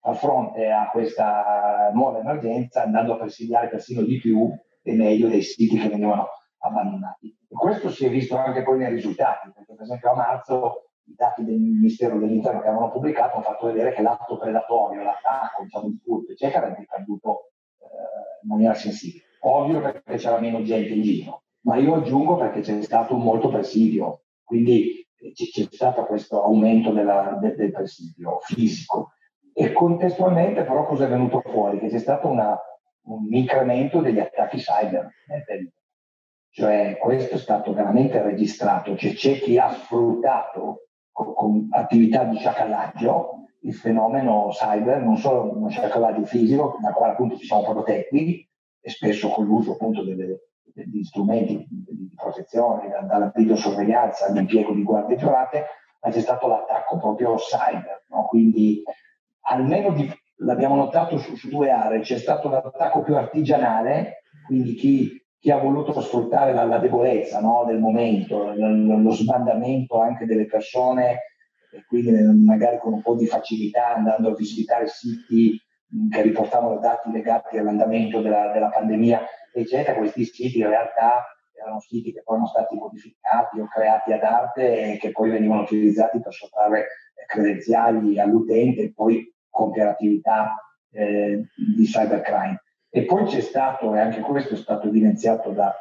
far fronte a questa nuova emergenza andando a presidiare persino di più e meglio dei siti che venivano abbandonati. Questo si è visto anche poi nei risultati, perché per esempio a marzo i dati del Ministero dell'Interno che avevano pubblicato hanno fatto vedere che l'atto predatorio, l'attacco, diciamo, il furto, eccetera, è decaduto eh, in maniera sensibile. Ovvio perché c'era meno gente in giro, ma io aggiungo perché c'è stato molto presidio, quindi c'è stato questo aumento della, del, del presidio fisico. E contestualmente però cosa è venuto fuori? Che c'è stato una, un incremento degli attacchi cyber nel periodo. Cioè questo è stato veramente registrato, cioè c'è chi ha sfruttato con, con attività di sciacallaggio il fenomeno cyber, non solo uno sciacallaggio fisico, da quale appunto ci siamo protetti, e spesso con l'uso appunto delle, degli strumenti di protezione, dalla videosorveglianza all'impiego di guardie giurate, ma c'è stato l'attacco proprio cyber. No? Quindi almeno di, l'abbiamo notato su, su, due aree, c'è stato l'attacco più artigianale, quindi chi, chi ha voluto sfruttare la, la debolezza no? del momento, lo, lo sbandamento anche delle persone, e quindi magari con un po' di facilità andando a visitare siti che riportavano dati legati all'andamento della, della pandemia eccetera, questi siti in realtà erano siti che poi erano stati modificati o creati ad arte e che poi venivano utilizzati per sottrarre credenziali all'utente e poi compiere attività eh, di cybercrime. E poi c'è stato, e anche questo è stato evidenziato da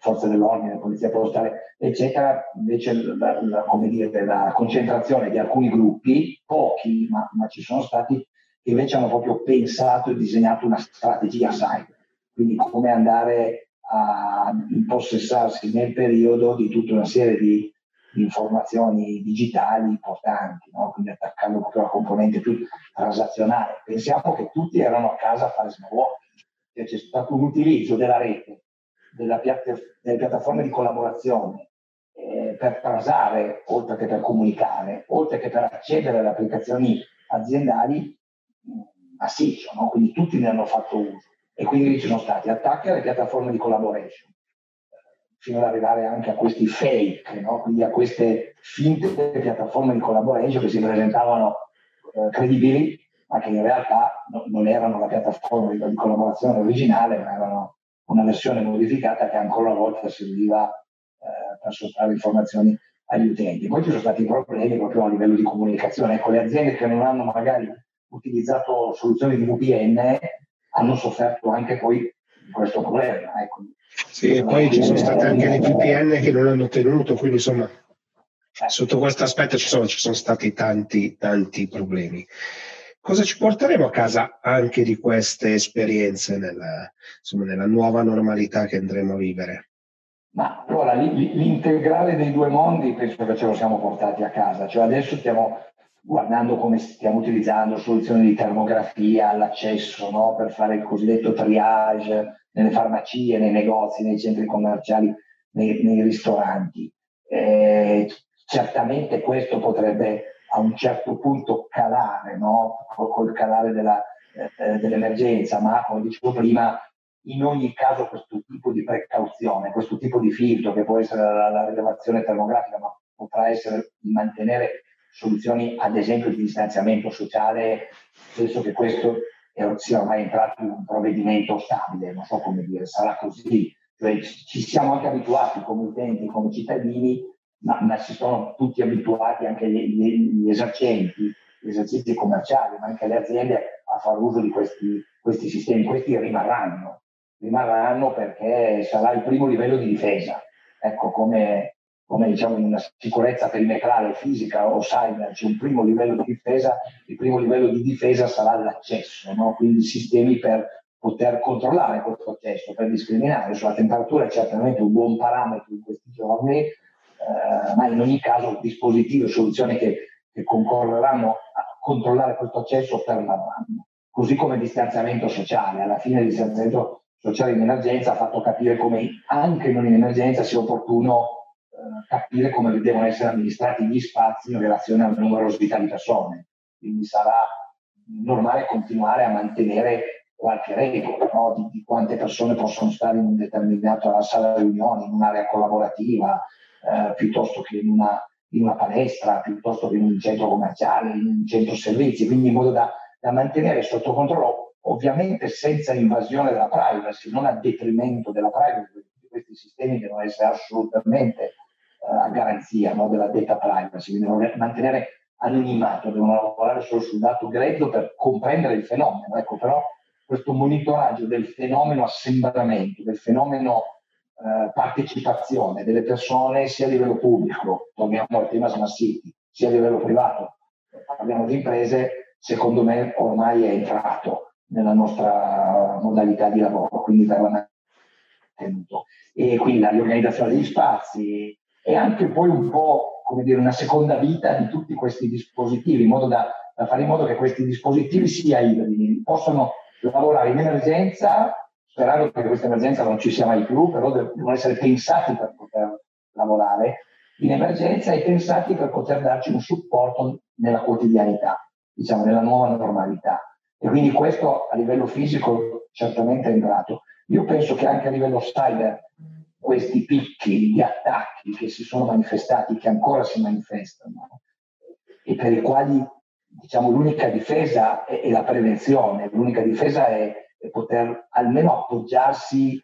forze dell'ordine, polizia postale, eccetera, invece la, la, dire, la concentrazione di alcuni gruppi, pochi, ma, ma ci sono stati, che invece hanno proprio pensato e disegnato una strategia cyber quindi come andare a impossessarsi nel periodo di tutta una serie di informazioni digitali importanti, no? quindi attaccando proprio la componente più transazionale. Pensiamo che tutti erano a casa a fare smart c'è stato un utilizzo della rete, piatta, delle piattaforme di collaborazione eh, per transare, oltre che per comunicare, oltre che per accedere alle applicazioni aziendali, massiccio, no? quindi tutti ne hanno fatto uso e quindi ci sono stati attacchi alle piattaforme di collaboration, fino ad arrivare anche a questi fake, no? quindi a queste finte piattaforme di collaboration che si presentavano eh, credibili, ma che in realtà no, non erano la piattaforma di, di, collaborazione originale, ma erano una versione modificata che ancora una volta serviva eh, per sottrarre informazioni agli utenti. Poi ci sono stati problemi proprio a livello di comunicazione. Ecco, le aziende che non hanno magari utilizzato soluzioni di VPN hanno sofferto anche poi questo problema. Ecco. Sì, e poi ci sono state anche le VPN che non hanno tenuto, quindi insomma sotto questo aspetto ci sono, ci sono stati tanti, tanti problemi. Cosa ci porteremo a casa anche di queste esperienze nella, insomma, nella nuova normalità che andremo a vivere? Ma allora l'integrale dei due mondi penso che ce lo siamo portati a casa, cioè adesso stiamo guardando come stiamo utilizzando soluzioni di termografia all'accesso no? per fare il cosiddetto triage nelle farmacie, nei negozi, nei centri commerciali, nei, nei ristoranti. Eh, certamente questo potrebbe a un certo punto calare no? col calare della, eh, dell'emergenza, ma come dicevo prima, in ogni caso questo tipo di precauzione, questo tipo di filtro che può essere la, la rilevazione termografica, ma potrà essere di mantenere soluzioni ad esempio di distanziamento sociale, penso che questo sia ormai entrato in un provvedimento stabile, non so come dire, sarà così. Cioè, ci siamo anche abituati come utenti, come cittadini, ma, ma si sono tutti abituati anche gli, gli, gli, esercenti, gli esercizi commerciali, ma anche le aziende a fare uso di questi, questi sistemi. Questi rimarranno, rimarranno perché sarà il primo livello di difesa. Ecco, come come diciamo in una sicurezza perimetrale fisica o cyber c'è un primo livello di difesa, il primo livello di difesa sarà l'accesso, no? quindi sistemi per poter controllare questo accesso, per discriminare. Sulla temperatura è certamente un buon parametro in questi giorni, eh, ma in ogni caso dispositivi e soluzioni che, che concorreranno a controllare questo accesso permarranno. Così come il distanziamento sociale. Alla fine il distanziamento sociale in emergenza ha fatto capire come anche non in emergenza sia opportuno eh, capire come devono essere amministrati gli spazi in relazione alla numerosità di persone. Quindi sarà normale continuare a mantenere qualche regola no? di, di, quante persone possono stare in un determinato sala riunioni, in un'area collaborativa, eh, piuttosto che in una, in una, palestra, piuttosto che in un centro commerciale, in un centro servizi, quindi in modo da, da mantenere sotto controllo, ovviamente senza invasione della privacy, non a detrimento della privacy, questi sistemi devono essere assolutamente a garanzia no, della data privacy, quindi devono mantenere anonimato, devono lavorare solo sul dato grezzo per comprendere il fenomeno. Ecco, però questo monitoraggio del fenomeno assembramento, del fenomeno eh, partecipazione delle persone sia a livello pubblico, torniamo al tema smart city, sia a livello privato, parliamo di imprese, secondo me ormai è entrato nella nostra modalità di lavoro, quindi verrà tenuto. E quindi la riorganizzazione degli spazi, e anche poi un po' come dire una seconda vita di tutti questi dispositivi, in modo da, da fare in modo che questi dispositivi sia ibridi, possano lavorare in emergenza, sperando che questa emergenza non ci sia mai più, però devono essere pensati per poter lavorare in emergenza e pensati per poter darci un supporto nella quotidianità, diciamo nella nuova normalità. E quindi questo a livello fisico certamente è entrato. Io penso che anche a livello cyber questi picchi di attacchi che si sono manifestati, che ancora si manifestano, e per i quali diciamo, l'unica difesa è, è la prevenzione, l'unica difesa è, è, poter almeno appoggiarsi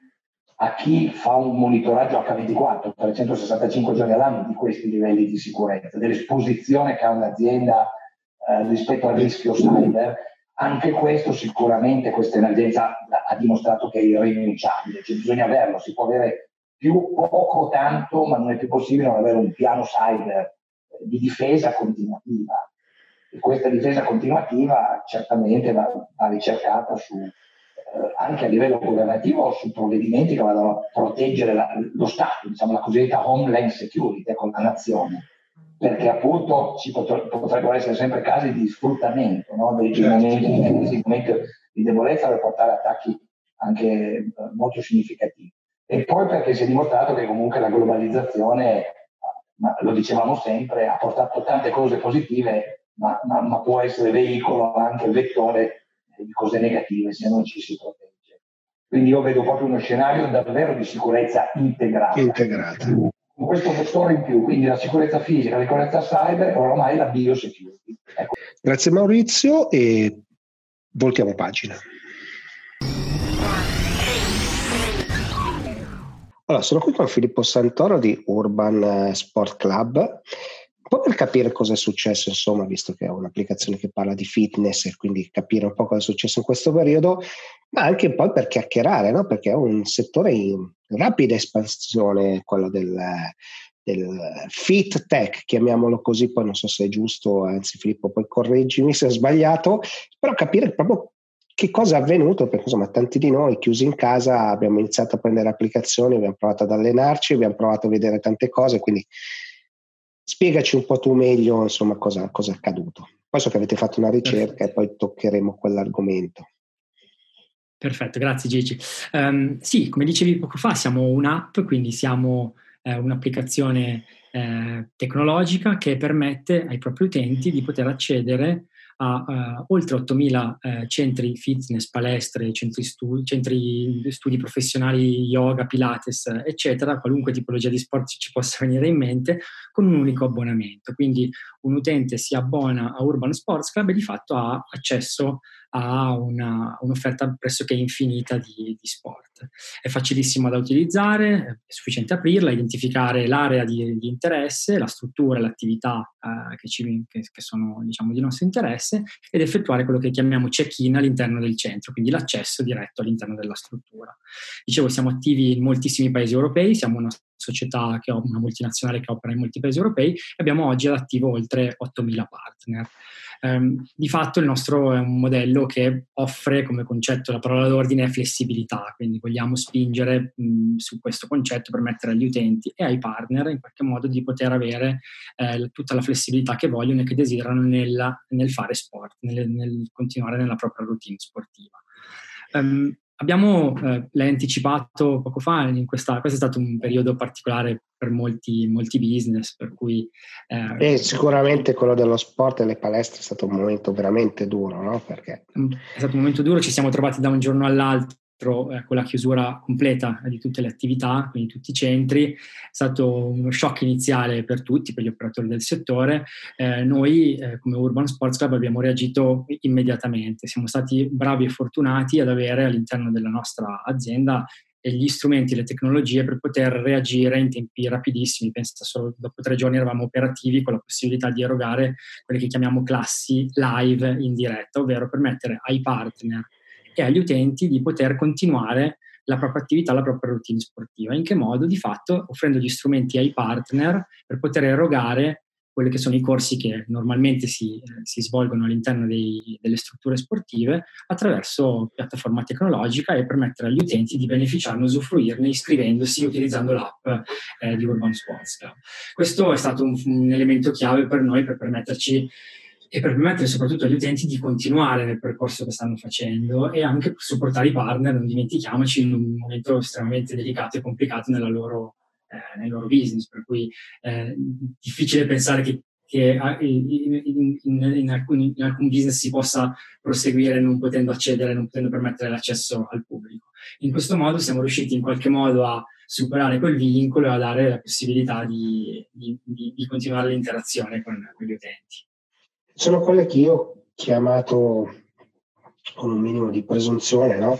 a chi fa un monitoraggio H24, 365 giorni all'anno di questi livelli di sicurezza, dell'esposizione che ha un'azienda eh, rispetto al rischio cyber. Anche questo sicuramente, questa emergenza ha dimostrato che è irrinunciabile, cioè bisogna averlo, si può avere più poco tanto, ma non è più possibile non avere un piano cyber eh, di difesa continuativa. E questa difesa continuativa certamente va, va ricercata su, anche a livello governativo su provvedimenti che vadano a proteggere la, lo Stato, diciamo la cosiddetta homeland security con ecco, la nazione, perché appunto ci potrebbero essere sempre casi di sfruttamento no? dei certo. momenti, momenti di debolezza per portare attacchi anche eh, molto significativi. E poi perché si è dimostrato che comunque la globalizzazione, lo dicevamo sempre, ha portato tante cose positive, ma, ma, ma può essere veicolo anche vettore di cose negative se non ci si protegge. Quindi io vedo proprio uno scenario davvero di sicurezza integrata. Integrata. Con questo vettore in più, quindi la sicurezza fisica, la sicurezza cyber e ormai la biosecurity. Ecco. Grazie Maurizio e voltiamo pagina. Allora, sono qui con Filippo Santoro di Urban eh, Sport Club, po' per capire cosa è successo, insomma, visto che è un'applicazione che parla di fitness e quindi capire un po' cosa è successo in questo periodo, ma anche poi per chiacchierare, no? perché è un settore in rapida espansione, quello del, del fit tech, chiamiamolo così, poi non so se è giusto, anzi Filippo poi correggimi se ho sbagliato, però capire proprio che cosa è avvenuto? Perché insomma tanti di noi chiusi in casa abbiamo iniziato a prendere applicazioni, abbiamo provato ad allenarci, abbiamo provato a vedere tante cose, quindi spiegaci un po' tu meglio insomma cosa, cosa è accaduto. Poi so che avete fatto una ricerca Perfetto. e poi toccheremo quell'argomento. Perfetto, grazie Gigi. Um, sì, come dicevi poco fa, siamo un'app, quindi siamo eh, un'applicazione eh, tecnologica che permette ai propri utenti di poter accedere a uh, oltre 8.000 uh, centri fitness, palestre, centri, studi, centri studi professionali, yoga, pilates, eccetera, qualunque tipologia di sport ci possa venire in mente, con un unico abbonamento. Quindi un utente si abbona a Urban Sports Club e di fatto ha accesso ha una, un'offerta pressoché infinita di, di, sport. È facilissimo da utilizzare, è sufficiente aprirla, identificare l'area di, di interesse, la struttura, l'attività eh, che, ci, che, che, sono diciamo, di nostro interesse ed effettuare quello che chiamiamo check-in all'interno del centro, quindi l'accesso diretto all'interno della struttura. Dicevo, siamo attivi in moltissimi paesi europei, siamo una società che una multinazionale che opera in molti paesi europei abbiamo oggi all'attivo oltre 8.000 partner. Um, di fatto il nostro è un modello che offre come concetto, la parola d'ordine flessibilità, quindi vogliamo spingere mh, su questo concetto per mettere agli utenti e ai partner in qualche modo di poter avere eh, tutta la flessibilità che vogliono e che desiderano nella, nel fare sport, nel, nel, continuare nella propria routine sportiva. Um, Abbiamo, eh, l'hai anticipato poco fa, questa, questo è stato un periodo particolare per molti, molti business, per cui... Eh, sicuramente quello dello sport e le palestre è stato un momento veramente duro, no? Perché... È stato un momento duro, ci siamo trovati da un giorno all'altro eh, con la chiusura completa di tutte le attività, quindi tutti i centri, è stato uno shock iniziale per tutti, per gli operatori del settore. Eh, noi eh, come Urban Sports Club abbiamo reagito immediatamente, siamo stati bravi e fortunati ad avere all'interno della nostra azienda gli strumenti, le tecnologie per poter reagire in tempi rapidissimi. Penso solo dopo tre giorni eravamo operativi con la possibilità di erogare quelle che chiamiamo classi live in diretta, ovvero permettere ai partner e agli utenti di poter continuare la propria attività, la propria routine sportiva. In che modo? Di fatto offrendo gli strumenti ai partner per poter erogare quelli che sono i corsi che normalmente si, si svolgono all'interno dei, delle strutture sportive attraverso piattaforma tecnologica e permettere agli utenti di beneficiarne, usufruirne iscrivendosi utilizzando l'app eh, di Urban Sports. Questo è stato un, un elemento chiave per noi per permetterci e per permettere soprattutto agli utenti di continuare nel percorso che stanno facendo e anche supportare i partner, non dimentichiamoci, in un momento estremamente delicato e complicato loro, eh, nel loro business, per cui è eh, difficile pensare che, che in, in, in, alcuni, in, alcun business si possa proseguire non potendo accedere, non potendo permettere l'accesso al pubblico. In questo modo siamo riusciti in qualche modo a superare quel vincolo e a dare la possibilità di, di, di, di continuare l'interazione con, con gli utenti sono quelle che io ho chiamato con un minimo di presunzione, no?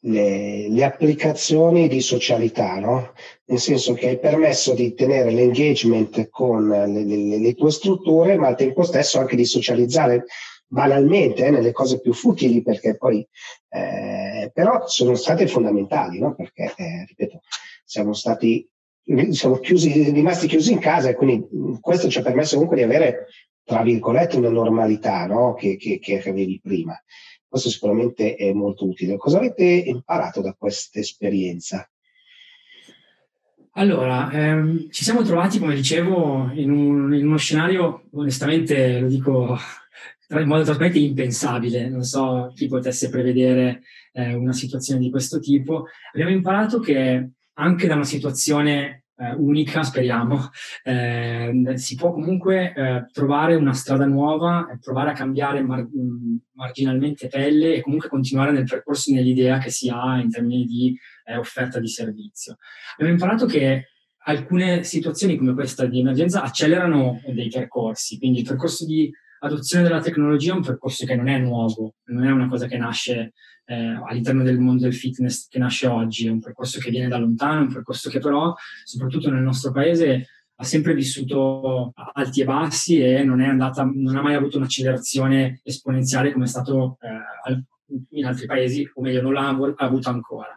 le, le, applicazioni di socialità, no? nel senso che hai permesso di tenere l'engagement con le, le, le, tue strutture, ma al tempo stesso anche di socializzare banalmente eh, nelle cose più futili, perché poi eh, però sono state fondamentali, no? perché eh, ripeto, siamo stati siamo chiusi, rimasti chiusi in casa e quindi questo ci ha permesso comunque di avere tra virgolette, una normalità no? che, che, che avevi prima. Questo sicuramente è molto utile. Cosa avete imparato da questa esperienza? Allora, ehm, ci siamo trovati, come dicevo, in, un, in, uno scenario, onestamente, lo dico in modo totalmente impensabile. Non so chi potesse prevedere eh, una situazione di questo tipo. Abbiamo imparato che anche da una situazione unica, speriamo, eh, si può comunque eh, trovare una strada nuova, provare a cambiare mar- marginalmente pelle e comunque continuare nel percorso nell'idea che si ha in termini di eh, offerta di servizio. Abbiamo imparato che alcune situazioni come questa di emergenza accelerano dei percorsi, quindi il percorso di adozione della tecnologia è un percorso che non è nuovo, non è una cosa che nasce eh, all'interno del mondo del fitness che nasce oggi, è un percorso che viene da lontano, un percorso che però, soprattutto nel nostro paese, ha sempre vissuto alti e bassi e non, andata, non ha mai avuto un'accelerazione esponenziale come è stato eh, in altri paesi, o meglio, non l'ha avuto ancora.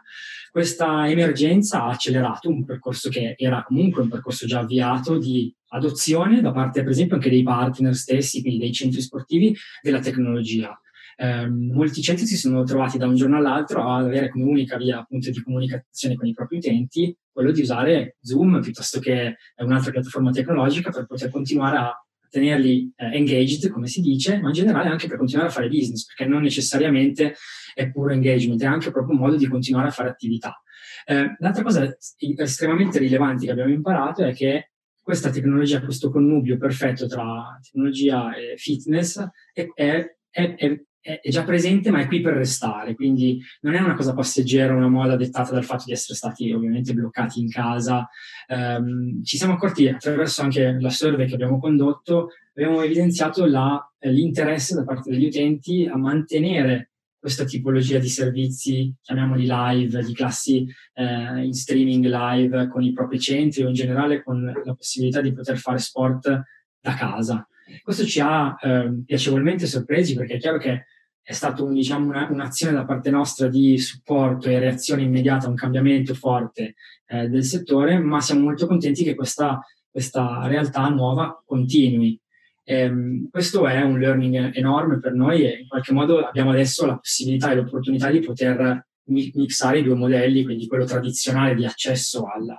Questa emergenza ha accelerato un percorso che era comunque un percorso già avviato di adozione da parte, per esempio, anche dei partner stessi, quindi dei centri sportivi, della tecnologia eh, molti centri si sono trovati da un giorno all'altro ad avere come unica via appunto di comunicazione con i propri utenti quello di usare Zoom piuttosto che un'altra piattaforma tecnologica per poter continuare a tenerli eh, engaged, come si dice, ma in generale anche per continuare a fare business, perché non necessariamente è puro engagement, è anche proprio un modo di continuare a fare attività. Eh, l'altra cosa estremamente rilevante che abbiamo imparato è che questa tecnologia, questo connubio perfetto tra tecnologia e fitness è, è, è, è, già presente ma è qui per restare, quindi non è una cosa passeggera, una moda dettata dal fatto di essere stati ovviamente bloccati in casa. Um, ci siamo accorti attraverso anche la survey che abbiamo condotto, abbiamo evidenziato la, eh, l'interesse da parte degli utenti a mantenere questa tipologia di servizi, chiamiamoli live, di classi eh, in streaming live con i propri centri o in generale con la possibilità di poter fare sport da casa. Questo ci ha eh, piacevolmente sorpresi perché è chiaro che è stata un, diciamo, una, un'azione da parte nostra di supporto e reazione immediata a un cambiamento forte eh, del settore, ma siamo molto contenti che questa, questa realtà nuova continui. Ehm, questo è un learning enorme per noi e in qualche modo abbiamo adesso la possibilità e l'opportunità di poter mixare i due modelli, quindi quello tradizionale di accesso alla,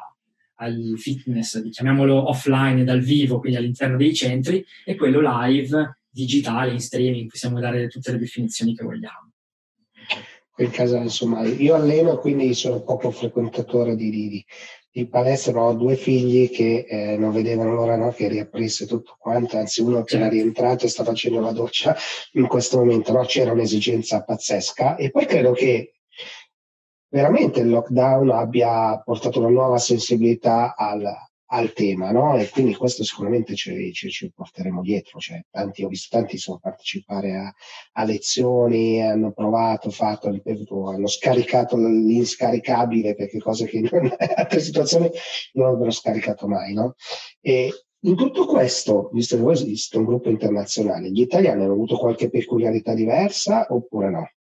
al fitness, chiamiamolo offline dal vivo, quindi all'interno dei centri, e quello live digitale, in streaming, possiamo dare tutte le definizioni che vogliamo. In casa, insomma, io alleno, quindi sono poco frequentatore di, di, di palestra, ho due figli che eh, non vedevano l'ora no, che riaprisse tutto quanto, anzi uno che era rientrato e sta facendo la doccia in questo momento, no? c'era un'esigenza pazzesca e poi credo che veramente il lockdown abbia portato una nuova sensibilità al, al tema, no? E quindi questo sicuramente ci, ci, ci porteremo dietro. Cioè, tanti, ho visto tanti sono partecipare a, a, lezioni, hanno provato, fatto, ripetuto, hanno scaricato l'inscaricabile perché cose che in altre situazioni non avrebbero scaricato mai, no? E in tutto questo, visto che voi esiste un gruppo internazionale, gli italiani hanno avuto qualche peculiarità diversa oppure no?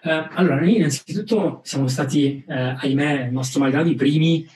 Uh, allora, noi innanzitutto siamo stati, eh, ahimè, nostro malgrado, i primi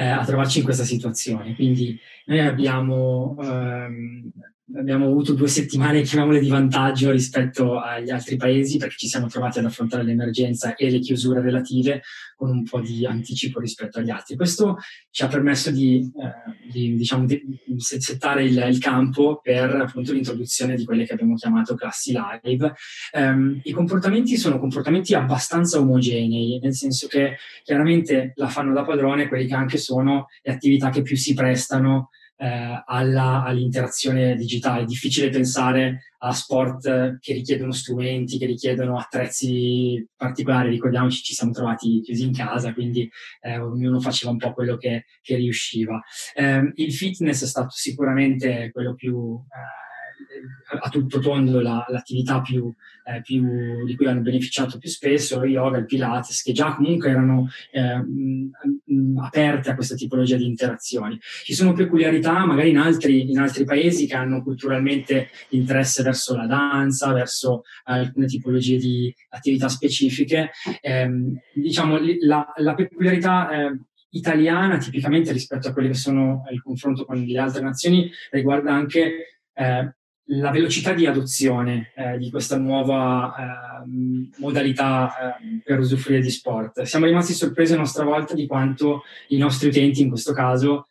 eh, a trovarci in questa situazione. Quindi noi abbiamo, ehm, abbiamo avuto due settimane, chiamiamole, di vantaggio rispetto agli altri paesi perché ci siamo trovati ad affrontare l'emergenza e le chiusure relative con un po' di anticipo rispetto agli altri. Questo ci ha permesso di, eh, di, diciamo, di settare il, il, campo per appunto l'introduzione di quelle che abbiamo chiamato classi live. Um, I comportamenti sono comportamenti abbastanza omogenei, nel senso che chiaramente la fanno da padrone quelli che anche sono le attività che più si prestano eh, alla, all'interazione digitale. È difficile pensare a sport che richiedono strumenti, che richiedono attrezzi particolari. Ricordiamoci, ci siamo trovati chiusi in casa, quindi eh, ognuno faceva un po' quello che, che riusciva. Eh, il fitness è stato sicuramente quello più eh, a tutto tondo la, l'attività più, eh, più, di cui hanno beneficiato più spesso, lo yoga, il Pilates, che già comunque erano eh, aperte a questa tipologia di interazioni. Ci sono peculiarità magari in altri, in altri paesi che hanno culturalmente interesse verso la danza, verso alcune tipologie di attività specifiche. Eh, diciamo, la, la peculiarità eh, italiana, tipicamente rispetto a quelli che sono il confronto con le altre nazioni, riguarda anche eh, la velocità di adozione eh, di questa nuova eh, modalità eh, per usufruire di sport. Siamo rimasti sorpresi a nostra volta di quanto i nostri utenti, in questo caso,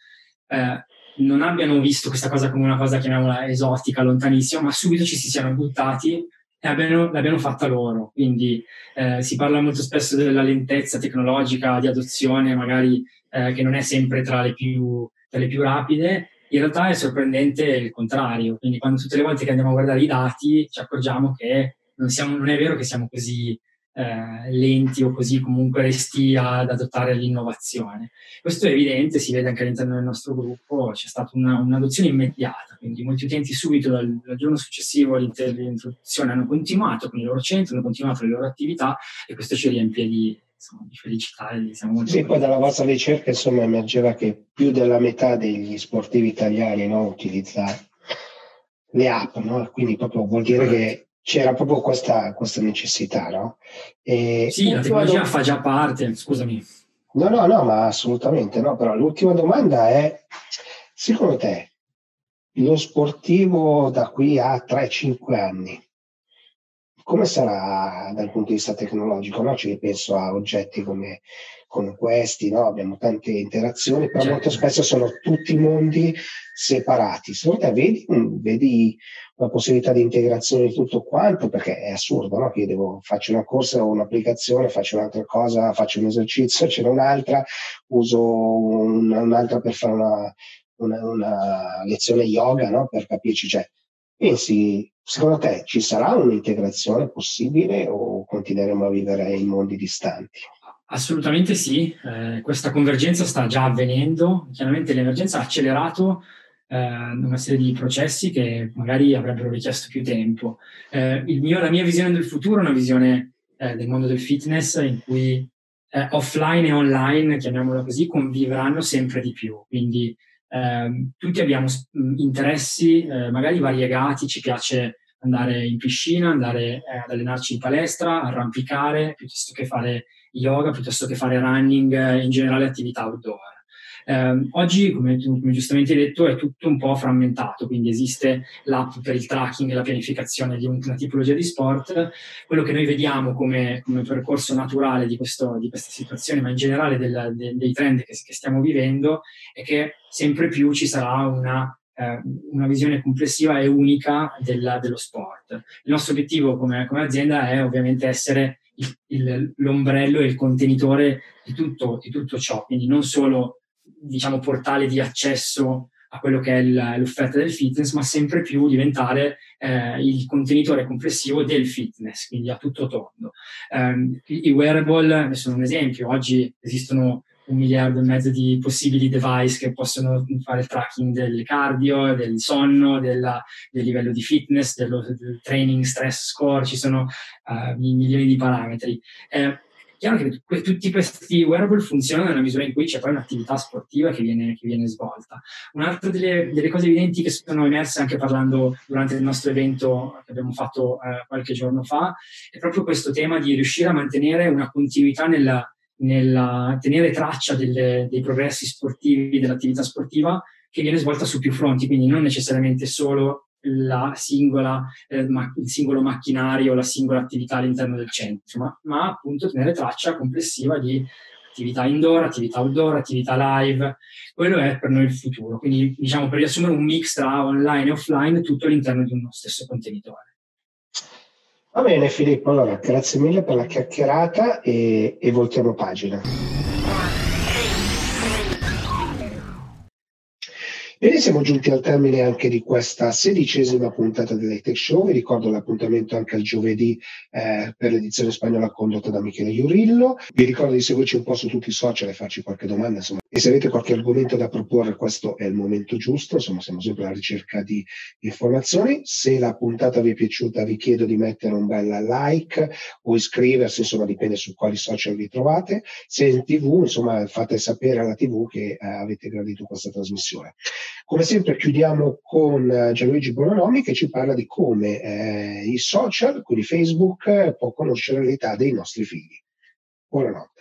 eh, non abbiano visto questa cosa come una cosa, chiamiamola esotica, lontanissima, ma subito ci si siano buttati e abbiano, l'abbiano fatta loro. Quindi eh, si parla molto spesso della lentezza tecnologica di adozione, magari eh, che non è sempre tra le più, tra le più rapide, in realtà è sorprendente il contrario, quindi quando tutte le volte che andiamo a guardare i dati ci accorgiamo che non, siamo, non è vero che siamo così eh, lenti o così comunque resti ad adottare l'innovazione. Questo è evidente, si vede anche all'interno del nostro gruppo, c'è stata una, un'adozione immediata, quindi molti utenti subito dal, dal giorno successivo all'introduzione hanno continuato con il loro centro, hanno continuato le loro attività e questo ci riempie di, insomma, di felicità e siamo molto Sì, poi dalla vostra ricerca insomma emergeva che più della metà degli sportivi italiani no, utilizza le app, no? quindi proprio vuol dire che c'era proprio questa, questa necessità, no? E sì, la tecnologia do... fa già parte, scusami. No, no, no, ma assolutamente no, però l'ultima domanda è, secondo te, lo sportivo da qui a 3-5 anni, come sarà dal punto di vista tecnologico? No? Ci penso a oggetti come, come questi, no? abbiamo tante interazioni, però certo. molto spesso sono tutti mondi separati. Secondo te vedi, vedi una possibilità di integrazione di tutto quanto? Perché è assurdo, no? che io devo, faccio una corsa o un'applicazione, faccio un'altra cosa, faccio un esercizio, c'è un'altra, uso un'altra per fare una, una, una lezione yoga, no? per capirci. Cioè, pensi Secondo te ci sarà un'integrazione possibile o continueremo a vivere in mondi distanti? Assolutamente sì, eh, questa convergenza sta già avvenendo, chiaramente l'emergenza ha accelerato eh, una serie di processi che magari avrebbero richiesto più tempo. Eh, mio, la mia visione del futuro è una visione eh, del mondo del fitness in cui eh, offline e online, chiamiamola così, convivranno sempre di più, quindi eh, tutti abbiamo interessi eh, magari variegati, ci piace andare in piscina, andare eh, ad allenarci in palestra, arrampicare, piuttosto che fare yoga, piuttosto che fare running, eh, in generale attività outdoor. Eh, oggi, come, come, giustamente detto, è tutto un po' frammentato, quindi esiste l'app per il tracking e la pianificazione di una tipologia di sport. Quello che noi vediamo come, come percorso naturale di, questo, di, questa situazione, ma in generale del, de, dei trend che, che, stiamo vivendo, è che sempre più ci sarà una, eh, una visione complessiva e unica della, dello sport. Il nostro obiettivo come, come azienda è ovviamente essere il, il, l'ombrello e il contenitore di tutto, di tutto ciò, quindi non solo diciamo, portale di accesso a quello che è l'offerta del fitness, ma sempre più diventare eh, il contenitore complessivo del fitness, quindi a tutto tondo. Um, I wearable sono un esempio, oggi esistono un miliardo e mezzo di possibili device che possono fare il tracking del cardio, del sonno, della, del livello di fitness, dello, del training stress score, ci sono uh, milioni di parametri. Eh, chiaro che tutti questi wearable funzionano nella misura in cui c'è poi un'attività sportiva che viene, che viene svolta. Un'altra delle, delle, cose evidenti che sono emerse anche parlando durante il nostro evento che abbiamo fatto eh, qualche giorno fa è proprio questo tema di riuscire a mantenere una continuità nella, nella tenere traccia delle, dei progressi sportivi, dell'attività sportiva che viene svolta su più fronti, quindi non necessariamente solo la singola, eh, ma, il singolo macchinario, la singola attività all'interno del centro, ma, ma appunto tenere traccia complessiva di attività indoor, attività outdoor, attività live. Quello è per noi il futuro. Quindi, diciamo, per riassumere un mix tra online e offline, tutto all'interno di uno stesso contenitore. Va bene Filippo, allora grazie mille per la chiacchierata e, e voltiamo pagina. Bene, siamo giunti al termine anche di questa sedicesima puntata dell'Hightech Show. Vi ricordo l'appuntamento anche il giovedì eh, per l'edizione spagnola condotta da Michele Iurillo. Vi ricordo di seguirci un po' su tutti i social e farci qualche domanda, insomma, e se avete qualche argomento da proporre, questo è il momento giusto. Insomma, siamo sempre alla ricerca di informazioni. Se la puntata vi è piaciuta, vi chiedo di mettere un bel like o iscriversi, insomma, dipende su quali social vi trovate. Se in TV, insomma, fate sapere alla TV che eh, avete gradito questa trasmissione. Come sempre, chiudiamo con eh, Gianluigi Bononomi che ci parla di come eh, i social, quindi Facebook, può conoscere l'età dei nostri figli. Buonanotte.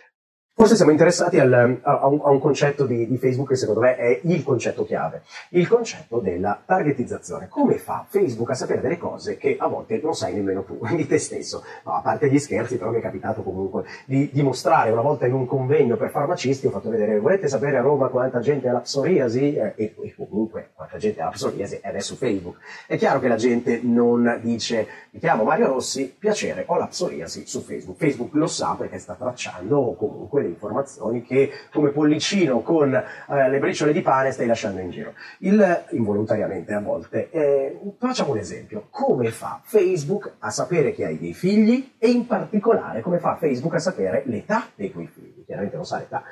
Forse siamo interessati al, a, un, a, un, concetto di, di, Facebook che secondo me è il concetto chiave, il concetto della targetizzazione. Come fa Facebook a sapere delle cose che a volte non sai nemmeno tu, di te stesso? No, a parte gli scherzi, però mi è capitato comunque di dimostrare una volta in un convegno per farmacisti, ho fatto vedere, volete sapere a Roma quanta gente ha la psoriasi? Eh, e, e, comunque quanta gente ha la psoriasi ed è su Facebook. È chiaro che la gente non dice, mi chiamo Mario Rossi, piacere, ho la psoriasi su Facebook. Facebook lo sa perché sta tracciando comunque informazioni che come pollicino con eh, le briciole di pane stai lasciando in giro. Il, involontariamente a volte. Eh, facciamo un esempio. Come fa Facebook a sapere che hai dei figli e in particolare come fa Facebook a sapere l'età dei tuoi figli? Chiaramente non sa l'età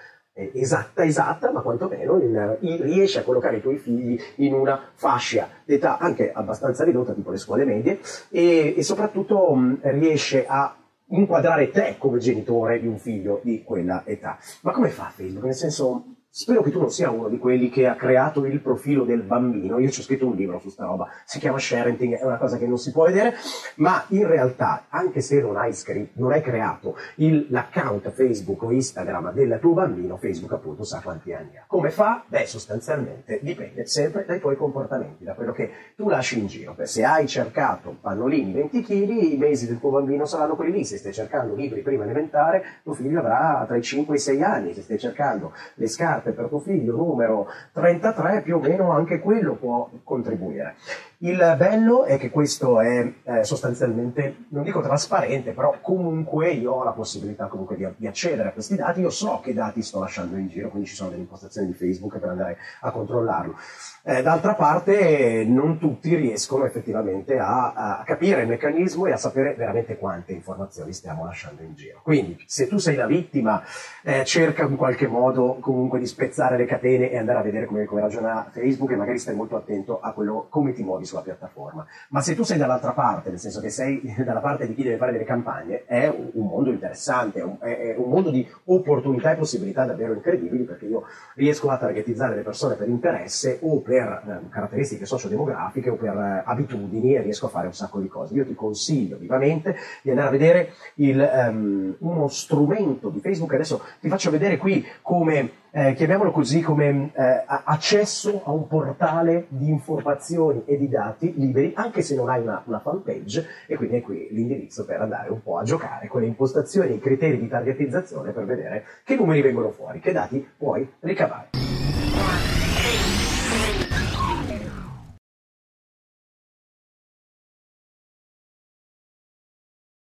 esatta esatta, ma quantomeno in, in, riesce a collocare i tuoi figli in una fascia d'età anche abbastanza ridotta, tipo le scuole medie, e, e soprattutto mh, riesce a inquadrare te come genitore di un figlio di quella età. Ma come fa Facebook? Nel senso, Spero che tu non sia uno di quelli che ha creato il profilo del bambino. Io ci ho scritto un libro su sta roba, si chiama Sharenting, è una cosa che non si può vedere, ma in realtà, anche se non hai, scritto, non hai creato il, l'account Facebook o Instagram del tuo bambino, Facebook appunto sa quanti anni ha. Come fa? Beh, sostanzialmente dipende sempre dai tuoi comportamenti, da quello che tu lasci in giro. Se hai cercato pannolini 20 kg, i mesi del tuo bambino saranno quelli lì. Se stai cercando libri prima elementare, tuo figlio avrà tra i 5 e i 6 anni. Se stai cercando le scarpe scelte per tuo figlio numero 33, più o meno anche quello può contribuire. Il bello è che questo è eh, sostanzialmente, non dico trasparente, però comunque io ho la possibilità comunque di, di, accedere a questi dati, io so che dati sto lasciando in giro, quindi ci sono delle impostazioni di Facebook per andare a controllarlo. Eh, d'altra parte non tutti riescono effettivamente a, a, capire il meccanismo e a sapere veramente quante informazioni stiamo lasciando in giro. Quindi se tu sei la vittima, eh, cerca in qualche modo comunque di spezzare le catene e andare a vedere come, come ragiona Facebook e magari stai molto attento a quello come ti muovi sulla piattaforma. Ma se tu sei dall'altra parte, nel senso che sei dalla parte di chi deve fare delle campagne, è un mondo interessante, è un mondo di opportunità e possibilità davvero incredibili perché io riesco a targetizzare le persone per interesse o per eh, caratteristiche sociodemografiche o per eh, abitudini e riesco a fare un sacco di cose. Io ti consiglio vivamente di andare a vedere il, um, uno strumento di Facebook, adesso ti faccio vedere qui come eh, chiamiamolo così, come eh, accesso a un portale di informazioni e di dati liberi, anche se non hai una, una fanpage, e quindi è qui l'indirizzo per andare un po' a giocare con le impostazioni e i criteri di targetizzazione per vedere che numeri vengono fuori, che dati puoi ricavare.